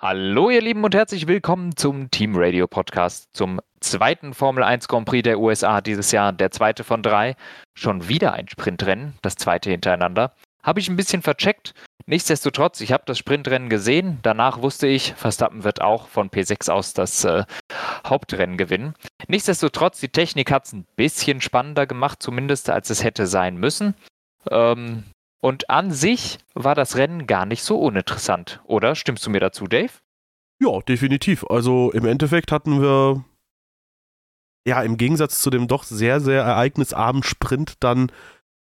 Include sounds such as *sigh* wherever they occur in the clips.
Hallo ihr Lieben und herzlich willkommen zum Team Radio Podcast, zum zweiten Formel 1 Grand Prix der USA dieses Jahr, der zweite von drei. Schon wieder ein Sprintrennen, das zweite hintereinander. Habe ich ein bisschen vercheckt. Nichtsdestotrotz, ich habe das Sprintrennen gesehen. Danach wusste ich, Verstappen wird auch von P6 aus das äh, Hauptrennen gewinnen. Nichtsdestotrotz, die Technik hat es ein bisschen spannender gemacht, zumindest als es hätte sein müssen. Ähm, und an sich war das Rennen gar nicht so uninteressant, oder? Stimmst du mir dazu, Dave? Ja, definitiv. Also im Endeffekt hatten wir ja im Gegensatz zu dem doch sehr, sehr ereignisarmen Sprint dann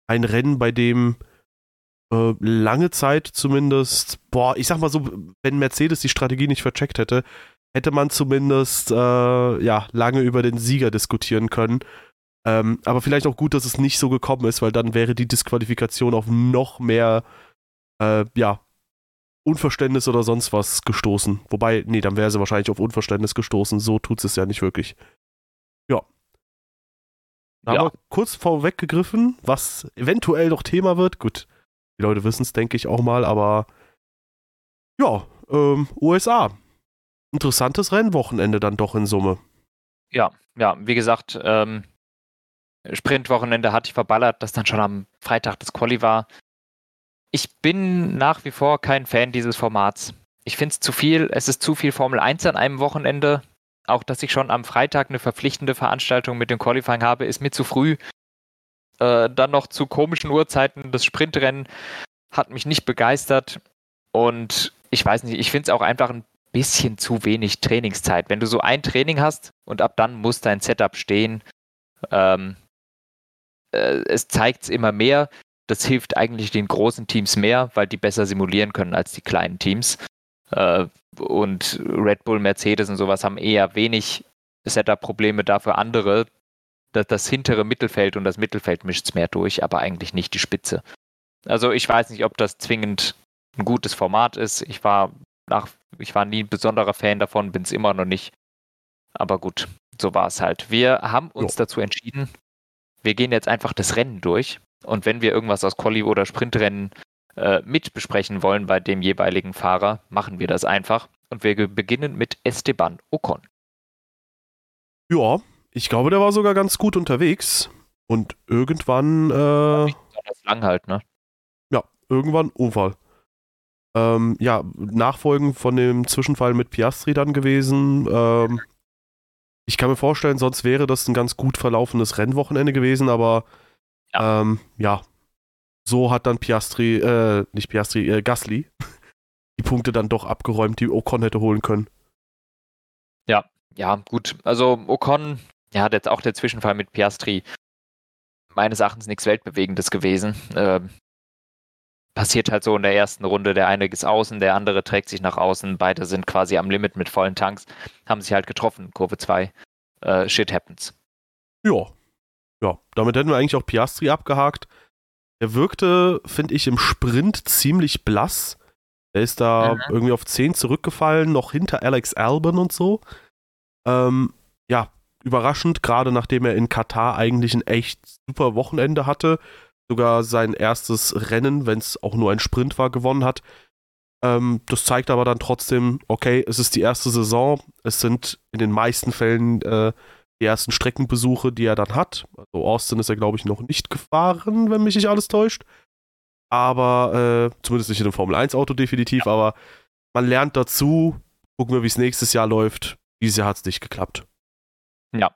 ein Rennen, bei dem äh, lange Zeit zumindest, boah, ich sag mal so, wenn Mercedes die Strategie nicht vercheckt hätte, hätte man zumindest äh, ja lange über den Sieger diskutieren können. Ähm, aber vielleicht auch gut, dass es nicht so gekommen ist, weil dann wäre die Disqualifikation auf noch mehr, äh, ja, Unverständnis oder sonst was gestoßen. Wobei, nee, dann wäre sie wahrscheinlich auf Unverständnis gestoßen. So tut es ja nicht wirklich. Ja. Da ja. haben wir kurz vorweggegriffen, was eventuell noch Thema wird. Gut, die Leute wissen es, denke ich auch mal, aber ja, ähm, USA. Interessantes Rennwochenende dann doch in Summe. Ja, ja, wie gesagt, ähm, Sprintwochenende hatte ich verballert, das dann schon am Freitag das Quali war. Ich bin nach wie vor kein Fan dieses Formats. Ich finde es zu viel, es ist zu viel Formel 1 an einem Wochenende. Auch dass ich schon am Freitag eine verpflichtende Veranstaltung mit dem Qualifying habe, ist mir zu früh. Äh, dann noch zu komischen Uhrzeiten. Das Sprintrennen hat mich nicht begeistert. Und ich weiß nicht, ich finde es auch einfach ein bisschen zu wenig Trainingszeit. Wenn du so ein Training hast und ab dann muss dein Setup stehen, ähm, äh, es zeigt es immer mehr. Das hilft eigentlich den großen Teams mehr, weil die besser simulieren können als die kleinen Teams. Äh, und Red Bull, Mercedes und sowas haben eher wenig Setup-Probleme dafür andere. Das, das hintere Mittelfeld und das Mittelfeld mischt es mehr durch, aber eigentlich nicht die Spitze. Also ich weiß nicht, ob das zwingend ein gutes Format ist. Ich war nach, ich war nie ein besonderer Fan davon, bin es immer noch nicht. Aber gut, so war es halt. Wir haben uns jo. dazu entschieden, wir gehen jetzt einfach das Rennen durch und wenn wir irgendwas aus Quali- oder Sprintrennen äh, mit besprechen wollen bei dem jeweiligen Fahrer, machen wir das einfach. Und wir beginnen mit Esteban Ocon. Ja, ich glaube, der war sogar ganz gut unterwegs. Und irgendwann. Äh, das lang halt, ne? Ja, irgendwann Unfall. Ähm, ja, Nachfolgen von dem Zwischenfall mit Piastri dann gewesen. Ähm, ich kann mir vorstellen, sonst wäre das ein ganz gut verlaufendes Rennwochenende gewesen, aber ja, ähm, ja. so hat dann Piastri, äh, nicht Piastri, äh, Gasly *laughs* die Punkte dann doch abgeräumt, die Ocon hätte holen können. Ja, ja, gut. Also Ocon, ja, jetzt auch der Zwischenfall mit Piastri, meines Erachtens nichts Weltbewegendes gewesen. Ähm, passiert halt so in der ersten Runde. Der eine ist außen, der andere trägt sich nach außen. Beide sind quasi am Limit mit vollen Tanks. Haben sich halt getroffen. Kurve 2. Äh, shit happens. Ja. Ja, damit hätten wir eigentlich auch Piastri abgehakt. Er wirkte, finde ich, im Sprint ziemlich blass. Er ist da mhm. irgendwie auf 10 zurückgefallen, noch hinter Alex Albon und so. Ähm, ja, überraschend, gerade nachdem er in Katar eigentlich ein echt super Wochenende hatte sogar sein erstes Rennen, wenn es auch nur ein Sprint war, gewonnen hat. Ähm, das zeigt aber dann trotzdem, okay, es ist die erste Saison. Es sind in den meisten Fällen äh, die ersten Streckenbesuche, die er dann hat. Also Austin ist er, glaube ich, noch nicht gefahren, wenn mich nicht alles täuscht. Aber äh, zumindest nicht in einem Formel-1-Auto definitiv, ja. aber man lernt dazu. Gucken wir, wie es nächstes Jahr läuft. Dieses Jahr hat es nicht geklappt. Ja,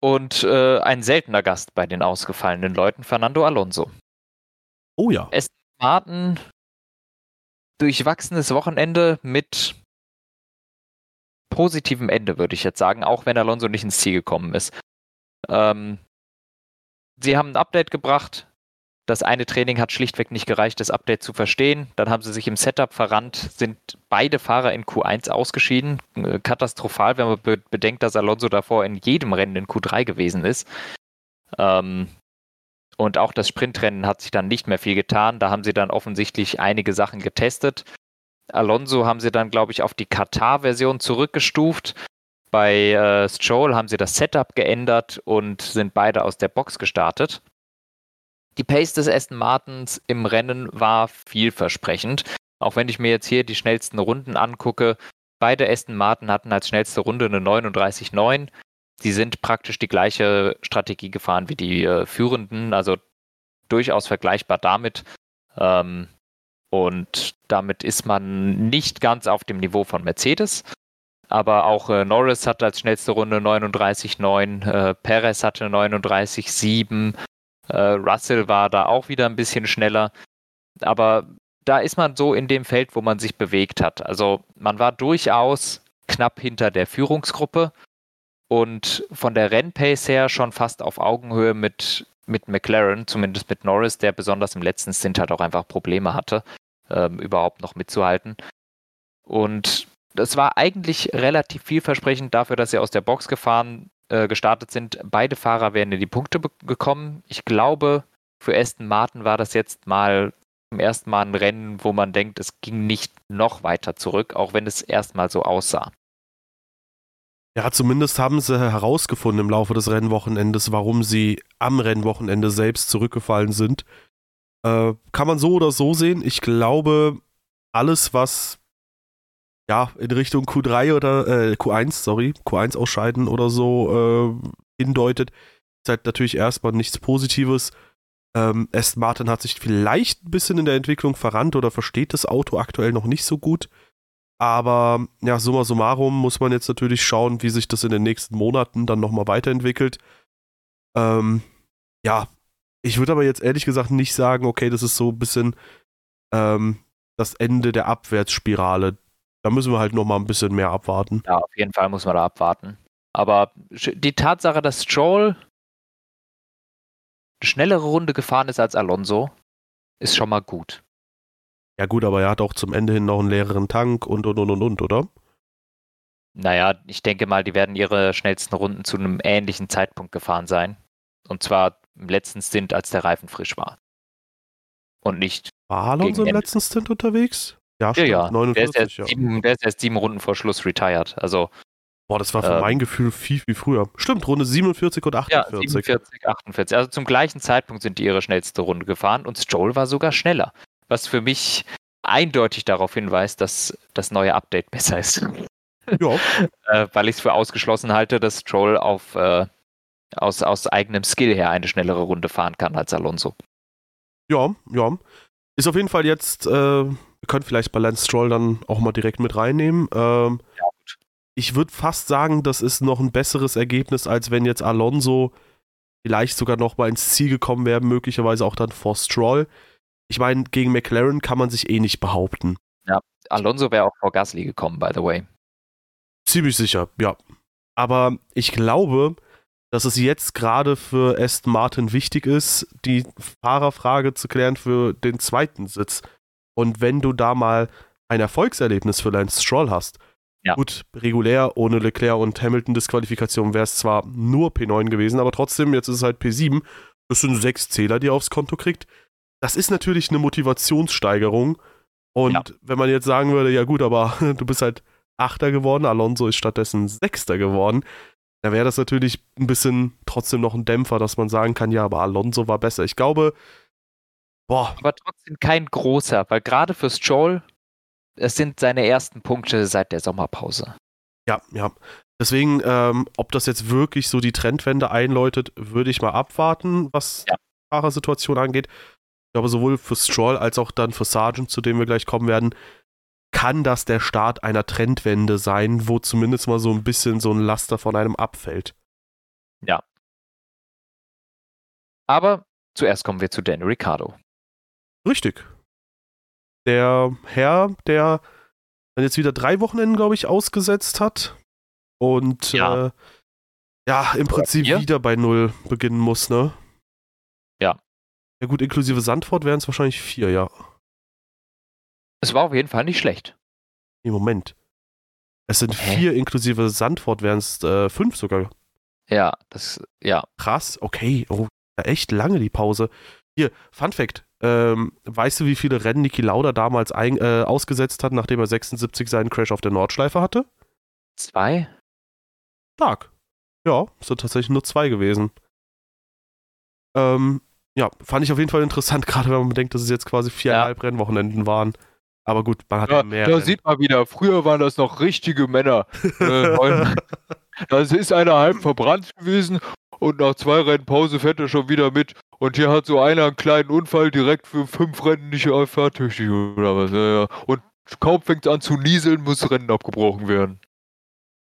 und äh, ein seltener Gast bei den ausgefallenen Leuten, Fernando Alonso. Oh ja. Es Martin durchwachsenes Wochenende mit positivem Ende, würde ich jetzt sagen, auch wenn Alonso nicht ins Ziel gekommen ist. Ähm, sie haben ein Update gebracht, das eine Training hat schlichtweg nicht gereicht, das Update zu verstehen. Dann haben sie sich im Setup verrannt, sind beide Fahrer in Q1 ausgeschieden. Äh, katastrophal, wenn man bedenkt, dass Alonso davor in jedem Rennen in Q3 gewesen ist. Ähm, und auch das Sprintrennen hat sich dann nicht mehr viel getan. Da haben sie dann offensichtlich einige Sachen getestet. Alonso haben sie dann, glaube ich, auf die Katar-Version zurückgestuft. Bei äh, Stroll haben sie das Setup geändert und sind beide aus der Box gestartet. Die Pace des Aston Martins im Rennen war vielversprechend. Auch wenn ich mir jetzt hier die schnellsten Runden angucke, beide Aston Martin hatten als schnellste Runde eine 39,9. Die sind praktisch die gleiche Strategie gefahren wie die äh, Führenden, also durchaus vergleichbar damit. Ähm, und damit ist man nicht ganz auf dem Niveau von Mercedes. Aber auch äh, Norris hat als schnellste Runde 39,9, äh, Perez hatte 39,7, äh, Russell war da auch wieder ein bisschen schneller. Aber da ist man so in dem Feld, wo man sich bewegt hat. Also man war durchaus knapp hinter der Führungsgruppe und von der Rennpace her schon fast auf Augenhöhe mit, mit McLaren, zumindest mit Norris, der besonders im letzten Stint halt auch einfach Probleme hatte, ähm, überhaupt noch mitzuhalten. Und das war eigentlich relativ vielversprechend dafür, dass sie aus der Box gefahren, äh, gestartet sind. Beide Fahrer wären in die Punkte gekommen. Ich glaube, für Aston Martin war das jetzt mal zum ersten Mal ein Rennen, wo man denkt, es ging nicht noch weiter zurück, auch wenn es erstmal so aussah. Ja, zumindest haben sie herausgefunden im Laufe des Rennwochenendes, warum sie am Rennwochenende selbst zurückgefallen sind. Äh, kann man so oder so sehen. Ich glaube, alles, was ja, in Richtung Q3 oder äh, Q1, sorry, Q1 ausscheiden oder so äh, hindeutet, ist halt natürlich erstmal nichts Positives. Ähm, Aston Martin hat sich vielleicht ein bisschen in der Entwicklung verrannt oder versteht das Auto aktuell noch nicht so gut. Aber ja, summa summarum muss man jetzt natürlich schauen, wie sich das in den nächsten Monaten dann nochmal weiterentwickelt. Ähm, ja, ich würde aber jetzt ehrlich gesagt nicht sagen, okay, das ist so ein bisschen ähm, das Ende der Abwärtsspirale. Da müssen wir halt noch mal ein bisschen mehr abwarten. Ja, auf jeden Fall muss man da abwarten. Aber die Tatsache, dass Stroll eine schnellere Runde gefahren ist als Alonso, ist schon mal gut. Ja gut, aber er hat auch zum Ende hin noch einen leeren Tank und und und und und, oder? Naja, ich denke mal, die werden ihre schnellsten Runden zu einem ähnlichen Zeitpunkt gefahren sein. Und zwar im letzten Stint, als der Reifen frisch war. Und nicht. War Alonso im letzten Stint unterwegs? Ja, stimmt. Ja, ja. 49, der, ist sieben, der ist erst sieben Runden vor Schluss retired. Also. Boah, das war für ähm, mein Gefühl viel, viel früher. Stimmt, Runde 47 und 48. Ja, 47, 48. Also zum gleichen Zeitpunkt sind die ihre schnellste Runde gefahren und Stroll war sogar schneller. Was für mich eindeutig darauf hinweist, dass das neue Update *laughs* besser ist. Ja. *laughs* äh, weil ich es für ausgeschlossen halte, dass Stroll auf, äh, aus, aus eigenem Skill her eine schnellere Runde fahren kann als Alonso. Ja, ja. Ist auf jeden Fall jetzt wir können vielleicht bei Lance Stroll dann auch mal direkt mit reinnehmen. Ähm, ja. Ich würde fast sagen, das ist noch ein besseres Ergebnis, als wenn jetzt Alonso vielleicht sogar noch mal ins Ziel gekommen wäre, möglicherweise auch dann vor Stroll. Ich meine, gegen McLaren kann man sich eh nicht behaupten. Ja, Alonso wäre auch vor Gasly gekommen, by the way. Ziemlich sicher, ja. Aber ich glaube, dass es jetzt gerade für Aston Martin wichtig ist, die Fahrerfrage zu klären für den zweiten Sitz. Und wenn du da mal ein Erfolgserlebnis für Lance Stroll hast, ja. gut, regulär ohne Leclerc und Hamilton-Disqualifikation wäre es zwar nur P9 gewesen, aber trotzdem, jetzt ist es halt P7. Das sind sechs Zähler, die er aufs Konto kriegt. Das ist natürlich eine Motivationssteigerung. Und ja. wenn man jetzt sagen würde, ja gut, aber *laughs* du bist halt Achter geworden, Alonso ist stattdessen Sechster geworden, da wäre das natürlich ein bisschen trotzdem noch ein Dämpfer, dass man sagen kann, ja, aber Alonso war besser. Ich glaube, Boah. Aber trotzdem kein großer, weil gerade für Stroll, es sind seine ersten Punkte seit der Sommerpause. Ja, ja. Deswegen, ähm, ob das jetzt wirklich so die Trendwende einläutet, würde ich mal abwarten, was ja. die Fahrersituation angeht. Ich glaube, sowohl für Stroll als auch dann für Sargent, zu dem wir gleich kommen werden, kann das der Start einer Trendwende sein, wo zumindest mal so ein bisschen so ein Laster von einem abfällt. Ja. Aber zuerst kommen wir zu Dan Ricciardo. Richtig. Der Herr, der dann jetzt wieder drei Wochenenden, glaube ich, ausgesetzt hat und ja, äh, ja im Prinzip ja. wieder bei Null beginnen muss, ne? Ja. Ja gut, inklusive Sandford wären es wahrscheinlich vier, ja. Es war auf jeden Fall nicht schlecht. Nee, Moment. Es sind Hä? vier inklusive Sandford wären es äh, fünf sogar. Ja, das, ja. Krass, okay. Oh, echt lange die Pause. Hier, Fun Fact. Ähm, weißt du, wie viele Rennen Niki Lauda damals ein, äh, ausgesetzt hat, nachdem er 76 seinen Crash auf der Nordschleife hatte? Zwei? Stark. Ja, sind tatsächlich nur zwei gewesen. Ähm, ja, fand ich auf jeden Fall interessant, *laughs* gerade wenn man bedenkt, dass es jetzt quasi viereinhalb ja. Rennwochenenden waren. Aber gut, man hat ja, mehr. Da Rennen. sieht man wieder, früher waren das noch richtige Männer. *laughs* äh, das ist einer halb verbrannt gewesen und nach zwei Rennen Pause fährt er schon wieder mit. Und hier hat so einer einen kleinen Unfall direkt für fünf Rennen nicht fertig oder was. Ja, Und kaum fängt es an zu nieseln, muss Rennen abgebrochen werden.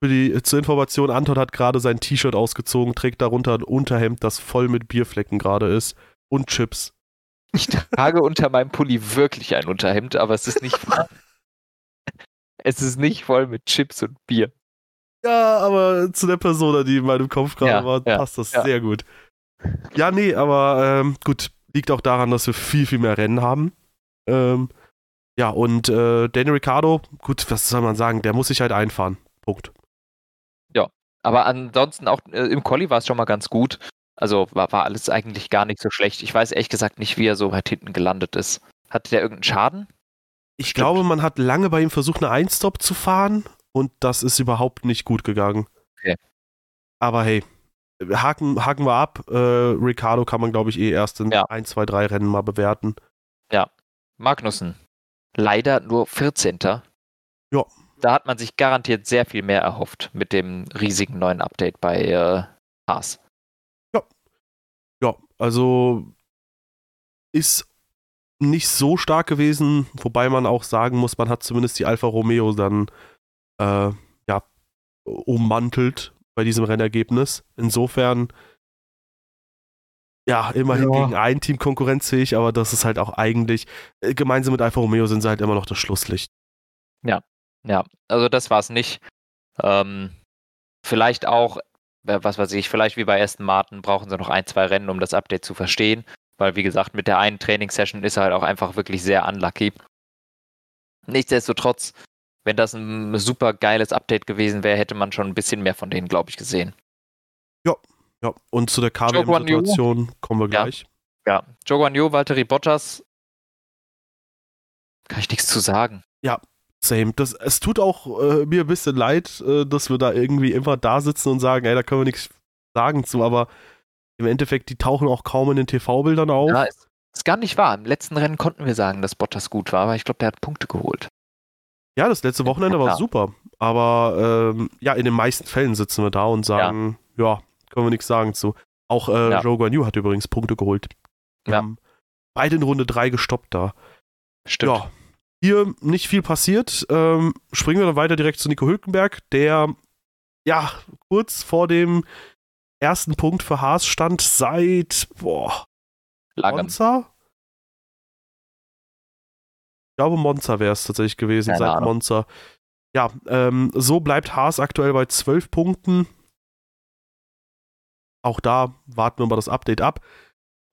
Für die, zur Information, Anton hat gerade sein T-Shirt ausgezogen, trägt darunter ein Unterhemd, das voll mit Bierflecken gerade ist. Und Chips. Ich trage unter meinem Pulli wirklich ein Unterhemd, aber es ist nicht *laughs* voll. es ist nicht voll mit Chips und Bier. Ja, aber zu der Person, die in meinem Kopf gerade ja, war, passt das sehr gut. Ja, nee, aber ähm, gut, liegt auch daran, dass wir viel, viel mehr Rennen haben. Ähm, ja, und äh, Daniel Ricciardo, gut, was soll man sagen, der muss sich halt einfahren. Punkt. Ja, aber ansonsten auch äh, im Quali war es schon mal ganz gut. Also war, war alles eigentlich gar nicht so schlecht. Ich weiß ehrlich gesagt nicht, wie er so weit hinten gelandet ist. Hatte der irgendeinen Schaden? Ich Stimmt. glaube, man hat lange bei ihm versucht, eine Einstop zu fahren und das ist überhaupt nicht gut gegangen. Okay. Aber hey, haken, haken wir ab. Äh, Ricardo kann man, glaube ich, eh erst in ja. 1, 2, 3 Rennen mal bewerten. Ja. Magnussen. Leider nur 14. Ja. Da hat man sich garantiert sehr viel mehr erhofft mit dem riesigen neuen Update bei äh, Haas. Ja. Ja, also ist nicht so stark gewesen, wobei man auch sagen muss, man hat zumindest die Alfa Romeo dann äh, ja, ummantelt bei diesem Rennergebnis. Insofern, ja, immerhin ja. gegen ein Team konkurrenzfähig, aber das ist halt auch eigentlich, äh, gemeinsam mit Alfa Romeo sind sie halt immer noch das Schlusslicht. Ja, ja, also das war es nicht. Ähm, vielleicht auch, was weiß ich, vielleicht wie bei Aston Martin brauchen sie noch ein, zwei Rennen, um das Update zu verstehen, weil wie gesagt, mit der einen Trainingssession ist er halt auch einfach wirklich sehr unlucky. Nichtsdestotrotz wenn das ein super geiles Update gewesen wäre, hätte man schon ein bisschen mehr von denen, glaube ich, gesehen. Ja, ja. Und zu der KWM-Situation kommen wir gleich. Ja, ja. Joe Guanyu, Valtteri Bottas, kann ich nichts zu sagen. Ja, same. Das, es tut auch äh, mir ein bisschen leid, äh, dass wir da irgendwie immer da sitzen und sagen, ey, da können wir nichts sagen zu, aber im Endeffekt, die tauchen auch kaum in den TV-Bildern auf. Ja, ist, ist gar nicht wahr. Im letzten Rennen konnten wir sagen, dass Bottas gut war, aber ich glaube, der hat Punkte geholt. Ja, das letzte Wochenende ja, war super. Aber ähm, ja, in den meisten Fällen sitzen wir da und sagen, ja, ja können wir nichts sagen zu. Auch äh, ja. Joe Guan hat übrigens Punkte geholt. Wir ja. beide in Runde 3 gestoppt da. Stimmt. Ja. Hier nicht viel passiert. Ähm, springen wir dann weiter direkt zu Nico Hülkenberg, der ja kurz vor dem ersten Punkt für Haas stand seit boah, Langem. Monza? Glaube, Monza wäre es tatsächlich gewesen, Keine seit. Monza. Ja, ähm, so bleibt Haas aktuell bei 12 Punkten. Auch da warten wir mal das Update ab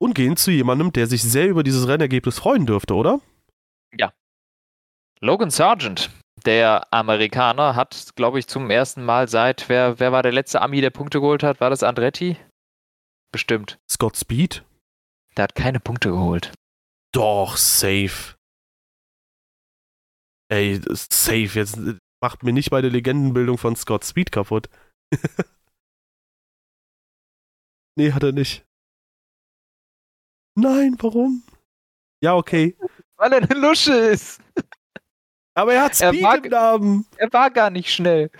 und gehen zu jemandem, der sich sehr über dieses Rennergebnis freuen dürfte, oder? Ja. Logan Sargent, der Amerikaner, hat, glaube ich, zum ersten Mal seit, wer, wer war der letzte Ami, der Punkte geholt hat? War das Andretti? Bestimmt. Scott Speed? Der hat keine Punkte geholt. Doch, safe. Ey, safe, jetzt macht mir nicht meine Legendenbildung von Scott Speed kaputt. *laughs* nee, hat er nicht. Nein, warum? Ja, okay. Weil er eine Lusche ist. Aber er hat Speed er war, im Namen. Er war gar nicht schnell.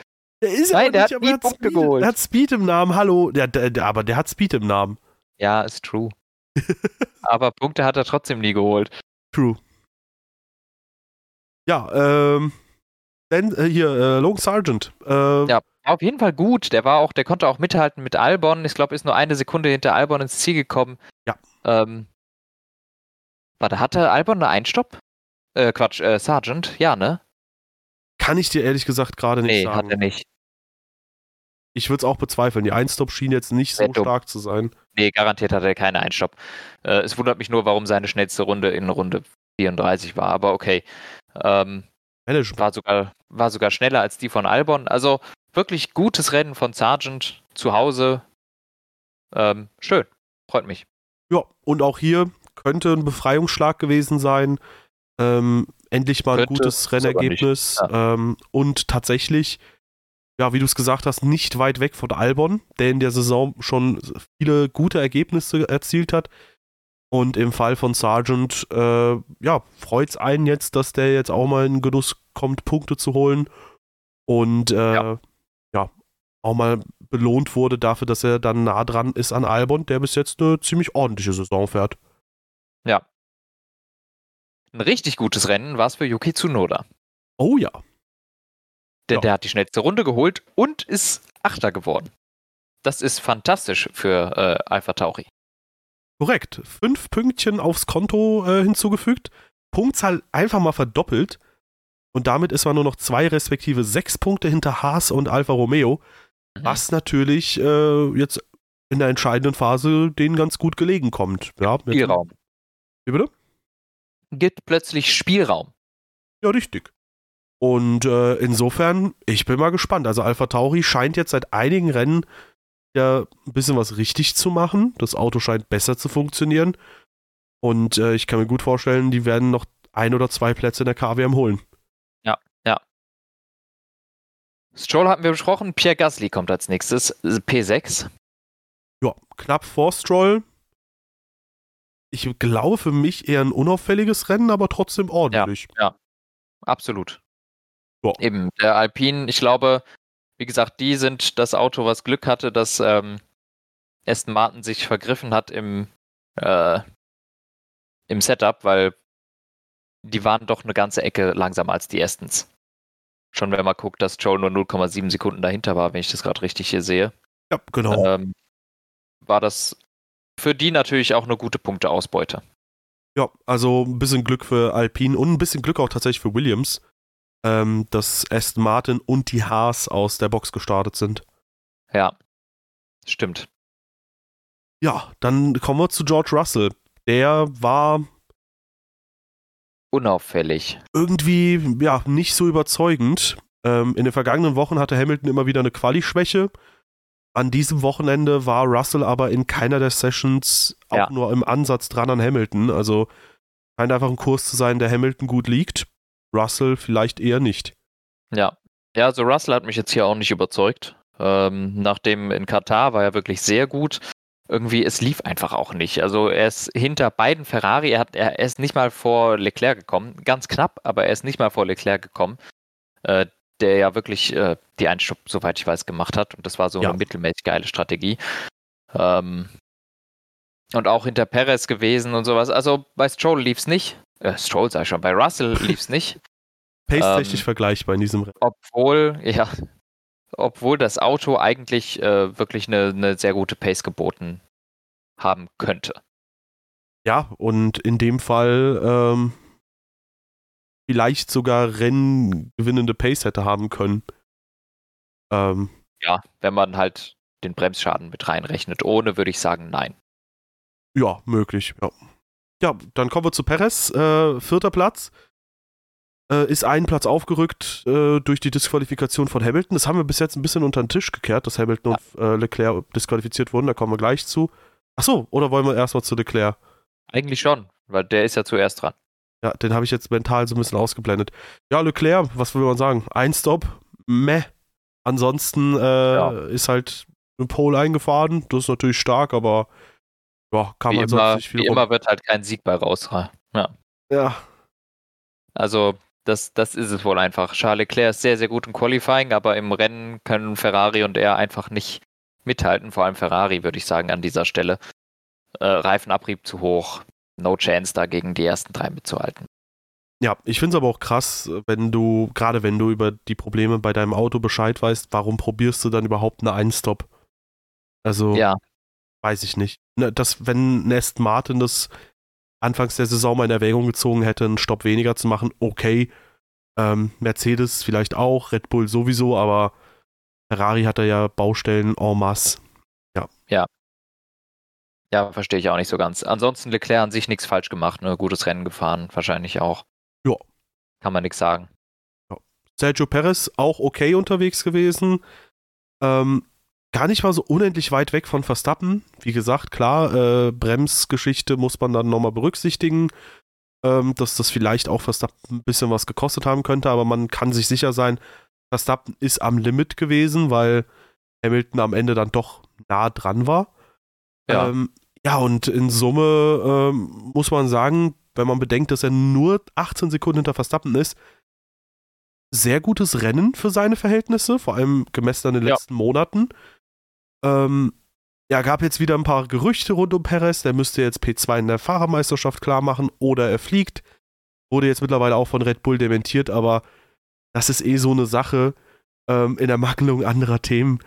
Der ist Nein, der nicht, hat nie Punkte Speed, geholt. Er hat Speed im Namen, hallo. Der, der, der, aber der hat Speed im Namen. Ja, ist true. *laughs* aber Punkte hat er trotzdem nie geholt. True. Ja, ähm, denn, äh, hier, äh, Logan Sargent. Äh, ja, auf jeden Fall gut. Der war auch, der konnte auch mithalten mit Albon. Ich glaube, ist nur eine Sekunde hinter Albon ins Ziel gekommen. Ja. Ähm, warte, hatte Albon eine Einstopp? Äh, Quatsch, äh, Sargent, ja, ne? Kann ich dir ehrlich gesagt gerade nicht nee, sagen. Nee, hat er nicht. Ich würde es auch bezweifeln. Die Einstopp schien jetzt nicht Sehr so dumm. stark zu sein. Nee, garantiert hat er keine Einstopp. Äh, es wundert mich nur, warum seine schnellste Runde in Runde 34 war, aber okay. Ähm, war, sogar, war sogar schneller als die von Albon. Also wirklich gutes Rennen von Sargent zu Hause. Ähm, schön. Freut mich. Ja, und auch hier könnte ein Befreiungsschlag gewesen sein. Ähm, endlich mal könnte, ein gutes Rennergebnis. Ja. Ähm, und tatsächlich, ja, wie du es gesagt hast, nicht weit weg von Albon, der in der Saison schon viele gute Ergebnisse erzielt hat. Und im Fall von Sargent, äh, ja, freut es einen jetzt, dass der jetzt auch mal in Genuss kommt, Punkte zu holen. Und äh, ja. ja. auch mal belohnt wurde dafür, dass er dann nah dran ist an Albon, der bis jetzt eine ziemlich ordentliche Saison fährt. Ja. Ein richtig gutes Rennen war es für Yuki Tsunoda. Oh ja. Denn Ja. der hat die schnellste Runde geholt und ist Achter geworden. Das ist fantastisch für äh, Alpha Tauri. Korrekt. Fünf Pünktchen aufs Konto äh, hinzugefügt. Punktzahl einfach mal verdoppelt. Und damit ist man nur noch zwei respektive sechs Punkte hinter Haas und Alfa Romeo. Mhm. Was natürlich äh, jetzt in der entscheidenden Phase denen ganz gut gelegen kommt. Ja, Spielraum. Wie bitte? Gibt plötzlich Spielraum. Ja, richtig. Und äh, insofern, ich bin mal gespannt. Also Alpha Tauri scheint jetzt seit einigen Rennen ja ein bisschen was richtig zu machen. Das Auto scheint besser zu funktionieren. Und äh, ich kann mir gut vorstellen, die werden noch ein oder zwei Plätze in der KWM holen. Stroll hatten wir besprochen. Pierre Gasly kommt als nächstes. äh, P6. Ja, knapp vor Stroll. Ich glaube für mich eher ein unauffälliges Rennen, aber trotzdem ordentlich. Absolut. Ja. Eben, der Alpine, ich glaube, wie gesagt, die sind das Auto, was Glück hatte, dass ähm, Aston Martin sich vergriffen hat im, äh, im Setup, weil die waren doch eine ganze Ecke langsamer als die Astons. Schon wenn man guckt, dass Joe nur 0,7 Sekunden dahinter war, wenn ich das gerade richtig hier sehe, Ja, genau. ähm, war das für die natürlich auch eine gute Punkteausbeute. Ja, also ein bisschen Glück für Alpine und ein bisschen Glück auch tatsächlich für Williams, ähm, dass Aston Martin und die Haas aus der Box gestartet sind. Ja, stimmt. Ja, dann kommen wir zu George Russell. Der war Unauffällig. irgendwie ja nicht so überzeugend. Ähm, in den vergangenen Wochen hatte Hamilton immer wieder eine Quali-Schwäche. An diesem Wochenende war Russell aber in keiner der Sessions auch Ja. nur im Ansatz dran an Hamilton. Also scheint einfach ein Kurs zu sein, der Hamilton gut liegt. Russell vielleicht eher nicht. Ja. Ja, also Russell hat mich jetzt hier auch nicht überzeugt. Ähm, nachdem in Katar war er wirklich sehr gut. Irgendwie, es lief einfach auch nicht. Also er ist hinter beiden Ferrari, er, hat, er, ist nicht mal vor Leclerc gekommen. Ganz knapp, aber er ist nicht mal vor Leclerc gekommen. Äh, der ja wirklich äh, die Einstopp, soweit ich weiß, gemacht hat. Und das war so Ja. eine mittelmäßig geile Strategie. Ähm, und auch hinter Perez gewesen und sowas. Also bei Stroll lief es nicht. Äh, Stroll sei schon, bei Russell *laughs* lief es nicht. Pace-technisch Ähm, vergleichbar in diesem Rennen. obwohl, ja, obwohl das Auto eigentlich äh, wirklich eine, eine sehr gute Pace geboten haben könnte. Ja, und in dem Fall ähm, vielleicht sogar renngewinnende Pace hätte haben können. Ähm, Ja, wenn man halt den Bremsschaden mit reinrechnet. Ohne würde ich sagen, nein. Ja, möglich, ja. Ja, dann kommen wir zu Perez, äh, vierter Platz. Äh, ist einen Platz aufgerückt äh, durch die Disqualifikation von Hamilton. Das haben wir bis jetzt ein bisschen unter den Tisch gekehrt, dass Hamilton und äh, Leclerc disqualifiziert wurden. Da kommen wir gleich zu. Achso, oder wollen wir erstmal zu Leclerc? Eigentlich schon, weil der ist ja zuerst dran. Ja, den habe ich jetzt mental so ein bisschen ausgeblendet. Ja, Leclerc, was will man sagen? Ein Stop, meh. Ansonsten äh, Ja. ist halt ein Pole eingefahren. Das ist natürlich stark, aber ja, kann Wie, man sonst immer, nicht viel wie rum- immer wird halt kein Sieg bei raus. Ja. Ja, Also, das, das ist es wohl einfach. Charles Leclerc ist sehr, sehr gut im Qualifying, aber im Rennen können Ferrari und er einfach nicht mithalten. Vor allem Ferrari, würde ich sagen, an dieser Stelle. Äh, Reifenabrieb zu hoch. No chance, da gegen die ersten drei mitzuhalten. Ja, ich finde es aber auch krass, wenn du, gerade wenn du über die Probleme bei deinem Auto Bescheid weißt, warum probierst du dann überhaupt eine Einstop? Also, Ja, weiß ich nicht. Ne, Das, wenn Nest Martin das anfangs der Saison mal in Erwägung gezogen hätte, einen Stopp weniger zu machen, okay. Ähm, Mercedes vielleicht auch, Red Bull sowieso, aber Ferrari hat da ja Baustellen en masse. ja, verstehe ich auch nicht so ganz. Ansonsten Leclerc an sich nichts falsch gemacht, ne? Gutes Rennen gefahren, wahrscheinlich auch. Ja. Kann man nichts sagen. Sergio Perez auch okay unterwegs gewesen. Ähm, gar nicht mal so unendlich weit weg von Verstappen. Wie gesagt, klar, äh, Bremsgeschichte muss man dann nochmal berücksichtigen, ähm, dass das vielleicht auch Verstappen ein bisschen was gekostet haben könnte, aber man kann sich sicher sein, Verstappen ist am Limit gewesen, weil Hamilton am Ende dann doch nah dran war. Ja. Ähm, Ja, und in Summe ähm, muss man sagen, wenn man bedenkt, dass er nur 18 Sekunden hinter Verstappen ist, sehr gutes Rennen für seine Verhältnisse, vor allem gemessen an den letzten ja. Monaten. Ähm, ja, gab jetzt wieder ein paar Gerüchte rund um Perez. Der müsste jetzt P2 in der Fahrermeisterschaft klar machen oder er fliegt. Wurde jetzt mittlerweile auch von Red Bull dementiert, aber das ist eh so eine Sache. Ähm, in der Mangelung anderer Themen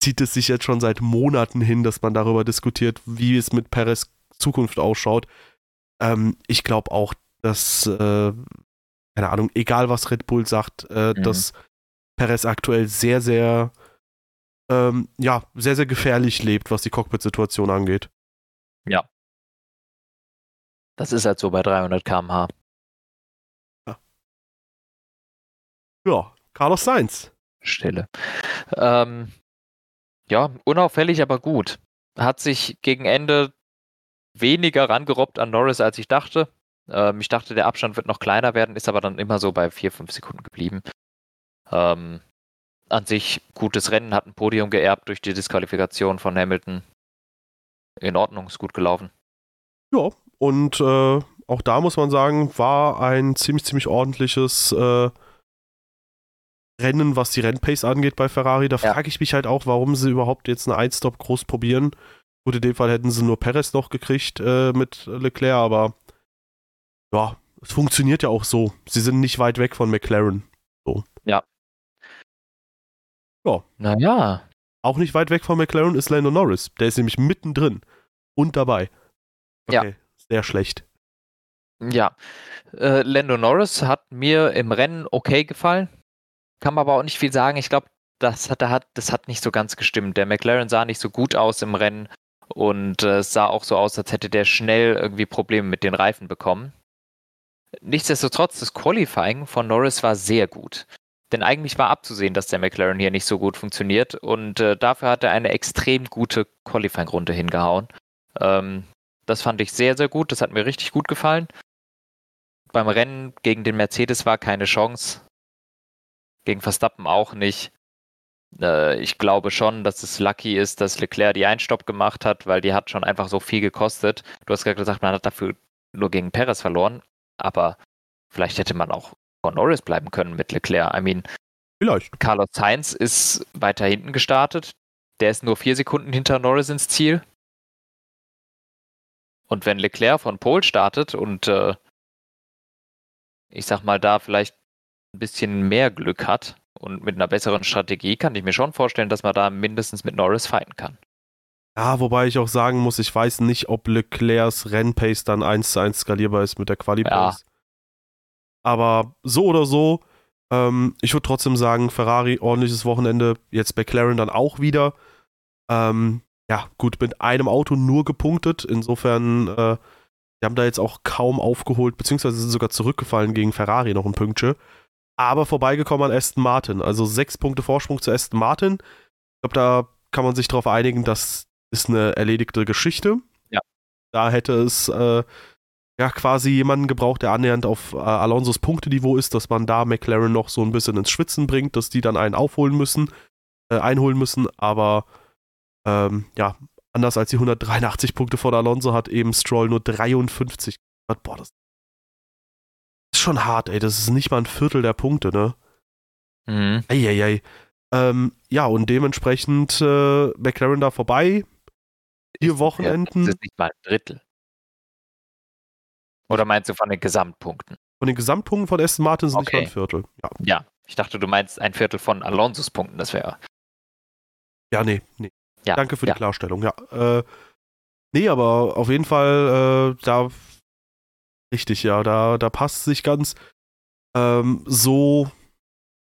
zieht es sich jetzt schon seit Monaten hin, dass man darüber diskutiert, wie es mit Perez Zukunft ausschaut. Ähm, ich glaube auch, dass, äh, keine Ahnung, egal was Red Bull sagt, äh, mhm. dass Perez aktuell sehr, sehr, ähm, ja, sehr, sehr gefährlich lebt, was die Cockpit-Situation angeht. Ja. Das ist halt so bei 300 km/h. Ja. ja, Carlos Sainz. Stille. Ähm, ja, unauffällig, aber gut. Hat sich gegen Ende weniger rangerobbt an Norris, als ich dachte. Ähm, ich dachte, der Abstand wird noch kleiner werden, ist aber dann immer so bei 4, 5 Sekunden geblieben. Ähm, an sich gutes Rennen, hat ein Podium geerbt durch die Disqualifikation von Hamilton. In Ordnung, ist gut gelaufen. Ja, und äh, auch da muss man sagen, war ein ziemlich, ziemlich ordentliches äh, Rennen, was die Rennpace angeht bei Ferrari. Da ja. frage ich mich halt auch, warum sie überhaupt jetzt einen Einstop groß probieren. Gut, in dem Fall hätten sie nur Perez noch gekriegt äh, mit Leclerc, aber ja, es funktioniert ja auch so. Sie sind nicht weit weg von McLaren. So. Ja. Ja. Naja. Auch nicht weit weg von McLaren ist Lando Norris. Der ist nämlich mittendrin und dabei. Okay, ja. sehr schlecht. Ja. Äh, Lando Norris hat mir im Rennen okay gefallen. Kann man aber auch nicht viel sagen. Ich glaube, das hat, das hat nicht so ganz gestimmt. Der McLaren sah nicht so gut aus im Rennen. Und äh, es sah auch so aus, als hätte der schnell irgendwie Probleme mit den Reifen bekommen. Nichtsdestotrotz, das Qualifying von Norris war sehr gut. Denn eigentlich war abzusehen, dass der McLaren hier nicht so gut funktioniert. Und äh, dafür hat er eine extrem gute Qualifying-Runde hingehauen. Ähm, das fand ich sehr, sehr gut. Das hat mir richtig gut gefallen. Beim Rennen gegen den Mercedes war keine Chance. Gegen Verstappen auch nicht. Äh, ich glaube schon, dass es lucky ist, dass Leclerc die Einstopp gemacht hat, weil die hat schon einfach so viel gekostet. Du hast gerade gesagt, man hat dafür nur gegen Perez verloren, aber vielleicht hätte man auch vor Norris bleiben können mit Leclerc. I mean, vielleicht. Carlos Sainz ist weiter hinten gestartet. Der ist nur vier Sekunden hinter Norris ins Ziel. Und wenn Leclerc von Pole startet und äh, ich sag mal da vielleicht ein bisschen mehr Glück hat, und mit einer besseren Strategie kann ich mir schon vorstellen, dass man da mindestens mit Norris fighten kann. Ja, wobei ich auch sagen muss, ich weiß nicht, ob Leclercs Rennpace dann 1 zu 1 skalierbar ist mit der Quali-Pace. Ja. Aber so oder so, ähm, ich würde trotzdem sagen, Ferrari, ordentliches Wochenende, jetzt McLaren dann auch wieder. Ähm, ja, gut, mit einem Auto nur gepunktet. Insofern, äh, die haben da jetzt auch kaum aufgeholt, beziehungsweise sind sogar zurückgefallen gegen Ferrari noch ein Pünktchen aber vorbeigekommen an Aston Martin. Also sechs Punkte Vorsprung zu Aston Martin. Ich glaube, da kann man sich darauf einigen, das ist eine erledigte Geschichte. Ja. Da hätte es äh, ja quasi jemanden gebraucht, der annähernd auf äh, Alonsos Punkteniveau ist, dass man da McLaren noch so ein bisschen ins Schwitzen bringt, dass die dann einen aufholen müssen, äh, einholen müssen. Aber ähm, ja, anders als die 183 Punkte von Alonso hat eben Stroll nur 53. Boah, das ist schon hart, ey. Das ist nicht mal ein Viertel der Punkte, ne? Mhm. Eieiei. Ähm, ja, und dementsprechend äh, McLaren da vorbei. Vier Wochenenden. Das ist nicht mal ein Drittel. Oder meinst du von den Gesamtpunkten? Von den Gesamtpunkten von Aston Martin sind okay. nicht ein Viertel. Ja. ja, ich dachte, du meinst ein Viertel von Alonsos Punkten, das wäre. Ja, nee, nee. Ja, Danke für ja. die Klarstellung, ja. Äh, nee, aber auf jeden Fall, äh, da Richtig, ja, da, da passt sich ganz. Ähm, so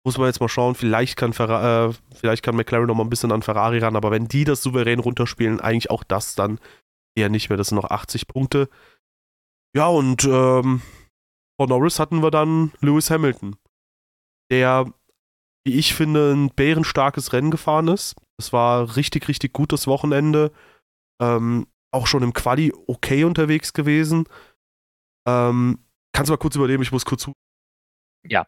muss man jetzt mal schauen, vielleicht kann, Ferra äh, vielleicht kann McLaren noch mal ein bisschen an Ferrari ran, aber wenn die das souverän runterspielen, eigentlich auch das dann eher nicht mehr. Das sind noch 80 Punkte. Ja, und ähm, von Norris hatten wir dann Lewis Hamilton, der, wie ich finde, ein bärenstarkes Rennen gefahren ist. Es war richtig, richtig gutes Wochenende. Ähm, auch schon im Quali okay unterwegs gewesen. Ähm, kannst du mal kurz überleben? Ich muss kurz zu. Ja.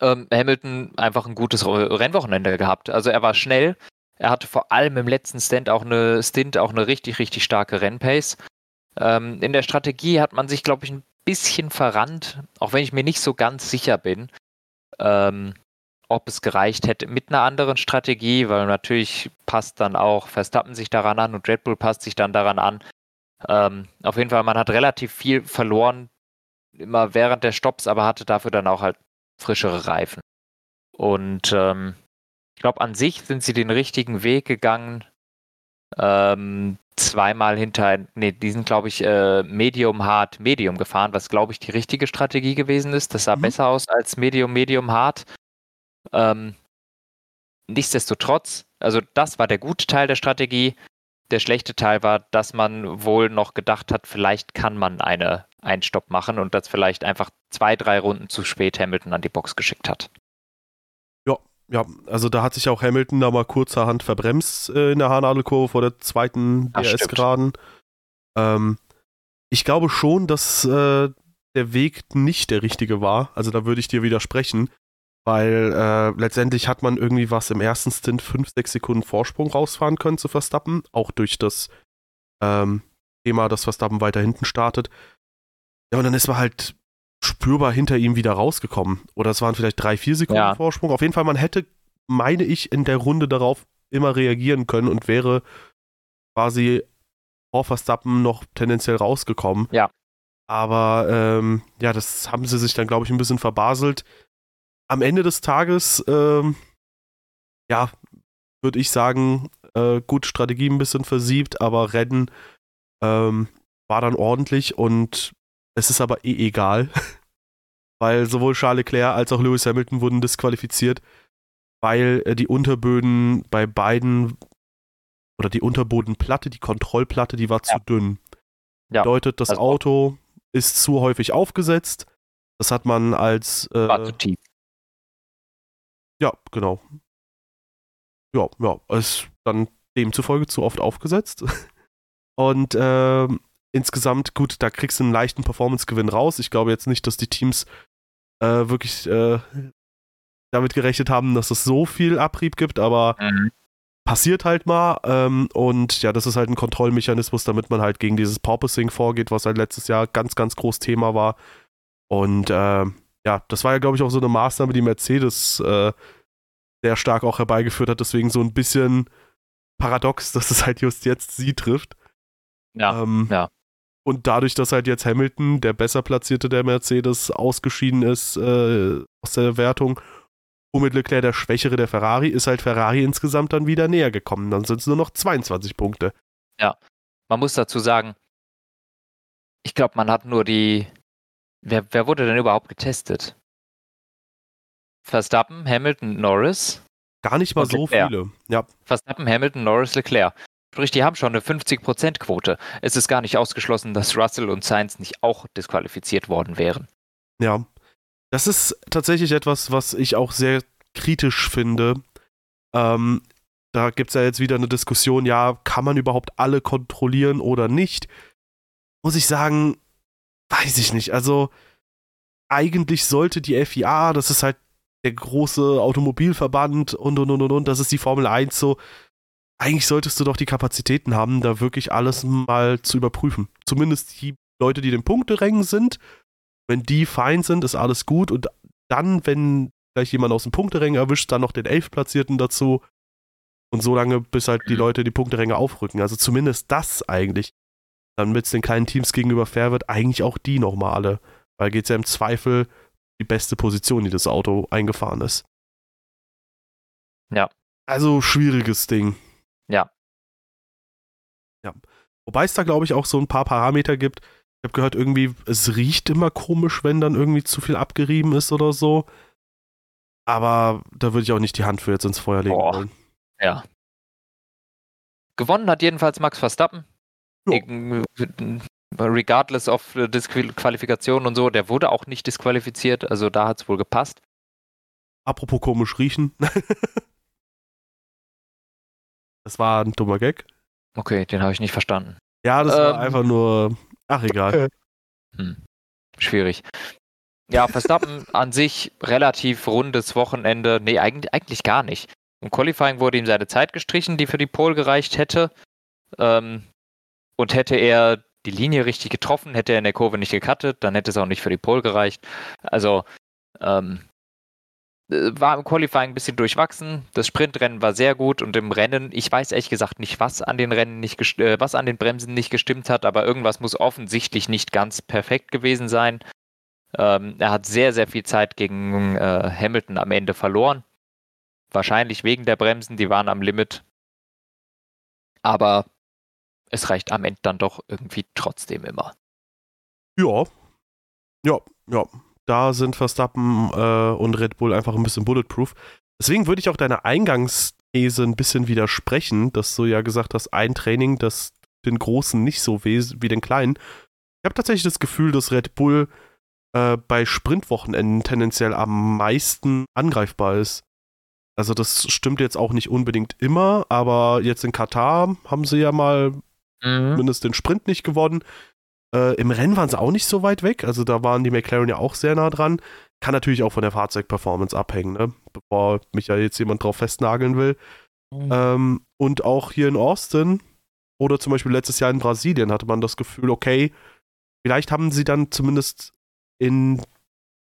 Ähm, Hamilton einfach ein gutes Rennwochenende gehabt. Also er war schnell, Er hatte vor allem im letzten Stint auch eine, Stint auch eine richtig, richtig starke Rennpace. Ähm, in der Strategie hat man sich, glaube ich, ein bisschen verrannt, auch wenn ich mir nicht so ganz sicher bin, ähm, ob es gereicht hätte mit einer anderen Strategie, weil natürlich passt dann auch Verstappen sich daran an und Red Bull passt sich dann daran an. Ähm, auf jeden Fall, man hat relativ viel verloren, immer während der Stops, aber hatte dafür dann auch halt frischere Reifen. Und ähm, ich glaube, an sich sind sie den richtigen Weg gegangen. Ähm, zweimal hinter, nee, die sind, glaube ich, äh, Medium Hard, Medium gefahren, was, glaube ich, die richtige Strategie gewesen ist. Das sah mhm. besser aus als Medium, Medium Hard. Ähm, nichtsdestotrotz, also das war der gute Teil der Strategie. Der schlechte Teil war, dass man wohl noch gedacht hat, vielleicht kann man eine Einstopp machen und das vielleicht einfach zwei, drei Runden zu spät Hamilton an die Box geschickt hat. Ja, also da hat sich auch Hamilton da mal kurzerhand verbremst äh, in der Haarnadelkurve vor der zweiten DRS-Geraden. Ähm, ich glaube schon, dass äh, der Weg nicht der richtige war. Also da würde ich dir widersprechen weil äh, letztendlich hat man irgendwie was im ersten Stint 5, 6 Sekunden Vorsprung rausfahren können zu Verstappen, auch durch das ähm, Thema, dass Verstappen weiter hinten startet. Ja, und dann ist man halt spürbar hinter ihm wieder rausgekommen. Oder es waren vielleicht 3, 4 Sekunden ja. Vorsprung. Auf jeden Fall, man hätte, meine ich, in der Runde darauf immer reagieren können und wäre quasi vor Verstappen noch tendenziell rausgekommen. Ja. Aber ähm, ja, das haben sie sich dann, glaube ich, ein bisschen verbaselt am Ende des Tages, ähm, ja, würde ich sagen, äh, gut, Strategie ein bisschen versiebt, aber Rennen ähm, war dann ordentlich und es ist aber eh egal, *laughs* weil sowohl Charles Leclerc als auch Lewis Hamilton wurden disqualifiziert, weil äh, die Unterböden bei beiden oder die Unterbodenplatte, die Kontrollplatte, die war ja. zu dünn. Ja. Bedeutet, das also, Auto ist zu häufig aufgesetzt. Das hat man als äh, war zu tief. Ja, genau. Ja, ja, ist dann demzufolge zu oft aufgesetzt. *laughs* Und äh, insgesamt, gut, da kriegst du einen leichten Performance-Gewinn raus. Ich glaube jetzt nicht, dass die Teams äh, wirklich äh, damit gerechnet haben, dass es so viel Abrieb gibt, aber mhm. passiert halt mal. Ähm, und ja, das ist halt ein Kontrollmechanismus, damit man halt gegen dieses Porpoising vorgeht, was halt letztes Jahr ganz, ganz groß Thema war. Und äh, ja, das war ja, glaube ich, auch so eine Maßnahme, die Mercedes äh, sehr stark auch herbeigeführt hat. Deswegen so ein bisschen paradox, *laughs* dass es halt just jetzt sie trifft. Ja, ähm, ja. Und dadurch, dass halt jetzt Hamilton, der besser platzierte der Mercedes, ausgeschieden ist äh, aus der Wertung, womit Leclerc der Schwächere der Ferrari, ist halt Ferrari insgesamt dann wieder näher gekommen. Dann sind es nur noch 22 Punkte. Ja, man muss dazu sagen, ich glaube, man hat nur die, Wer, wer wurde denn überhaupt getestet? Verstappen, Hamilton, Norris. Gar nicht mal so Leclerc. viele. Ja. Verstappen, Hamilton, Norris, Leclerc. Sprich, die haben schon eine 50%-Quote. Es ist gar nicht ausgeschlossen, dass Russell und Sainz nicht auch disqualifiziert worden wären. Ja. Das ist tatsächlich etwas, was ich auch sehr kritisch finde. Ähm, da gibt es ja jetzt wieder eine Diskussion, ja, kann man überhaupt alle kontrollieren oder nicht? Muss ich sagen, weiß ich nicht. Also eigentlich sollte die FIA, das ist halt der große Automobilverband und und und und, und das ist die Formel 1 so. Eigentlich solltest du doch die Kapazitäten haben, da wirklich alles mal zu überprüfen. Zumindest die Leute, die den Punkterängen sind. Wenn die fein sind, ist alles gut. Und dann, wenn gleich jemand aus dem Punkterängen erwischt, dann noch den Elfplatzierten dazu. Und so lange, bis halt die Leute die Punkteränge aufrücken. Also zumindest das eigentlich damit es den kleinen Teams gegenüber fair wird, eigentlich auch die nochmal alle. Weil geht es ja im Zweifel die beste Position, die das Auto eingefahren ist. Ja. Also schwieriges Ding. Wobei es da, glaube ich, auch so ein paar Parameter gibt. Ich habe gehört, irgendwie, es riecht immer komisch, wenn dann irgendwie zu viel abgerieben ist oder so. Aber da würde ich auch nicht die Hand für jetzt ins Feuer legen Boah. wollen. Ja. Gewonnen hat jedenfalls Max Verstappen regardless of Disqualifikation und so, der wurde auch nicht disqualifiziert, also da hat es wohl gepasst. Apropos komisch riechen. *laughs* das war ein dummer Gag. Okay, den habe ich nicht verstanden. Ja, das ähm, war einfach nur. Ach, egal. *laughs* Hm. Schwierig. Ja, Verstappen *laughs* an sich relativ rundes Wochenende. Nee, eigentlich, eigentlich gar nicht. Im Qualifying wurde ihm seine Zeit gestrichen, die für die Pole gereicht hätte. Ähm, und hätte er die Linie richtig getroffen, hätte er in der Kurve nicht gecuttet, dann hätte es auch nicht für die Pole gereicht. Also ähm, äh, war im Qualifying ein bisschen durchwachsen. Das Sprintrennen war sehr gut und im Rennen, ich weiß ehrlich gesagt nicht, was an den Rennen nicht äh, was an den Bremsen nicht gestimmt hat, aber irgendwas muss offensichtlich nicht ganz perfekt gewesen sein. Ähm, er hat sehr, sehr viel Zeit gegen äh, Hamilton am Ende verloren. Wahrscheinlich wegen der Bremsen, die waren am Limit. Aber es reicht am Ende dann doch irgendwie trotzdem immer. Ja. Ja, ja. Da sind Verstappen äh, und Red Bull einfach ein bisschen bulletproof. Deswegen würde ich auch deine Eingangsthese ein bisschen widersprechen, dass du ja gesagt hast, ein Training, das den Großen nicht so weh wie den Kleinen. Ich habe tatsächlich das Gefühl, dass Red Bull äh, bei Sprintwochenenden tendenziell am meisten angreifbar ist. Also das stimmt jetzt auch nicht unbedingt immer, aber jetzt in Katar haben sie ja mal mhm. zumindest den Sprint nicht gewonnen. Äh, Im Rennen waren sie auch nicht so weit weg, also da waren die McLaren ja auch sehr nah dran. Kann natürlich auch von der Fahrzeugperformance abhängen, ne? bevor mich ja jetzt jemand drauf festnageln will. Mhm. Ähm, und auch hier in Austin oder zum Beispiel letztes Jahr in Brasilien hatte man das Gefühl, okay, vielleicht haben sie dann zumindest in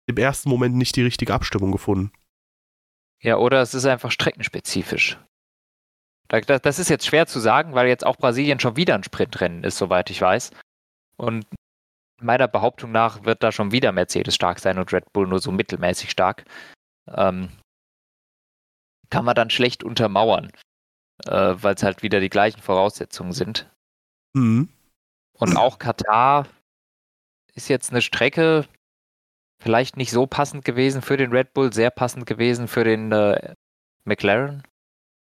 dem ersten Moment nicht die richtige Abstimmung gefunden. Ja, oder es ist einfach streckenspezifisch. Das ist jetzt schwer zu sagen, weil jetzt auch Brasilien schon wieder ein Sprintrennen ist, soweit ich weiß. Und meiner Behauptung nach wird da schon wieder Mercedes stark sein und Red Bull nur so mittelmäßig stark. Ähm, kann man dann schlecht untermauern, äh, weil es halt wieder die gleichen Voraussetzungen sind. Mhm. Und auch Katar ist jetzt eine Strecke, vielleicht nicht so passend gewesen für den Red Bull, sehr passend gewesen für den äh, McLaren.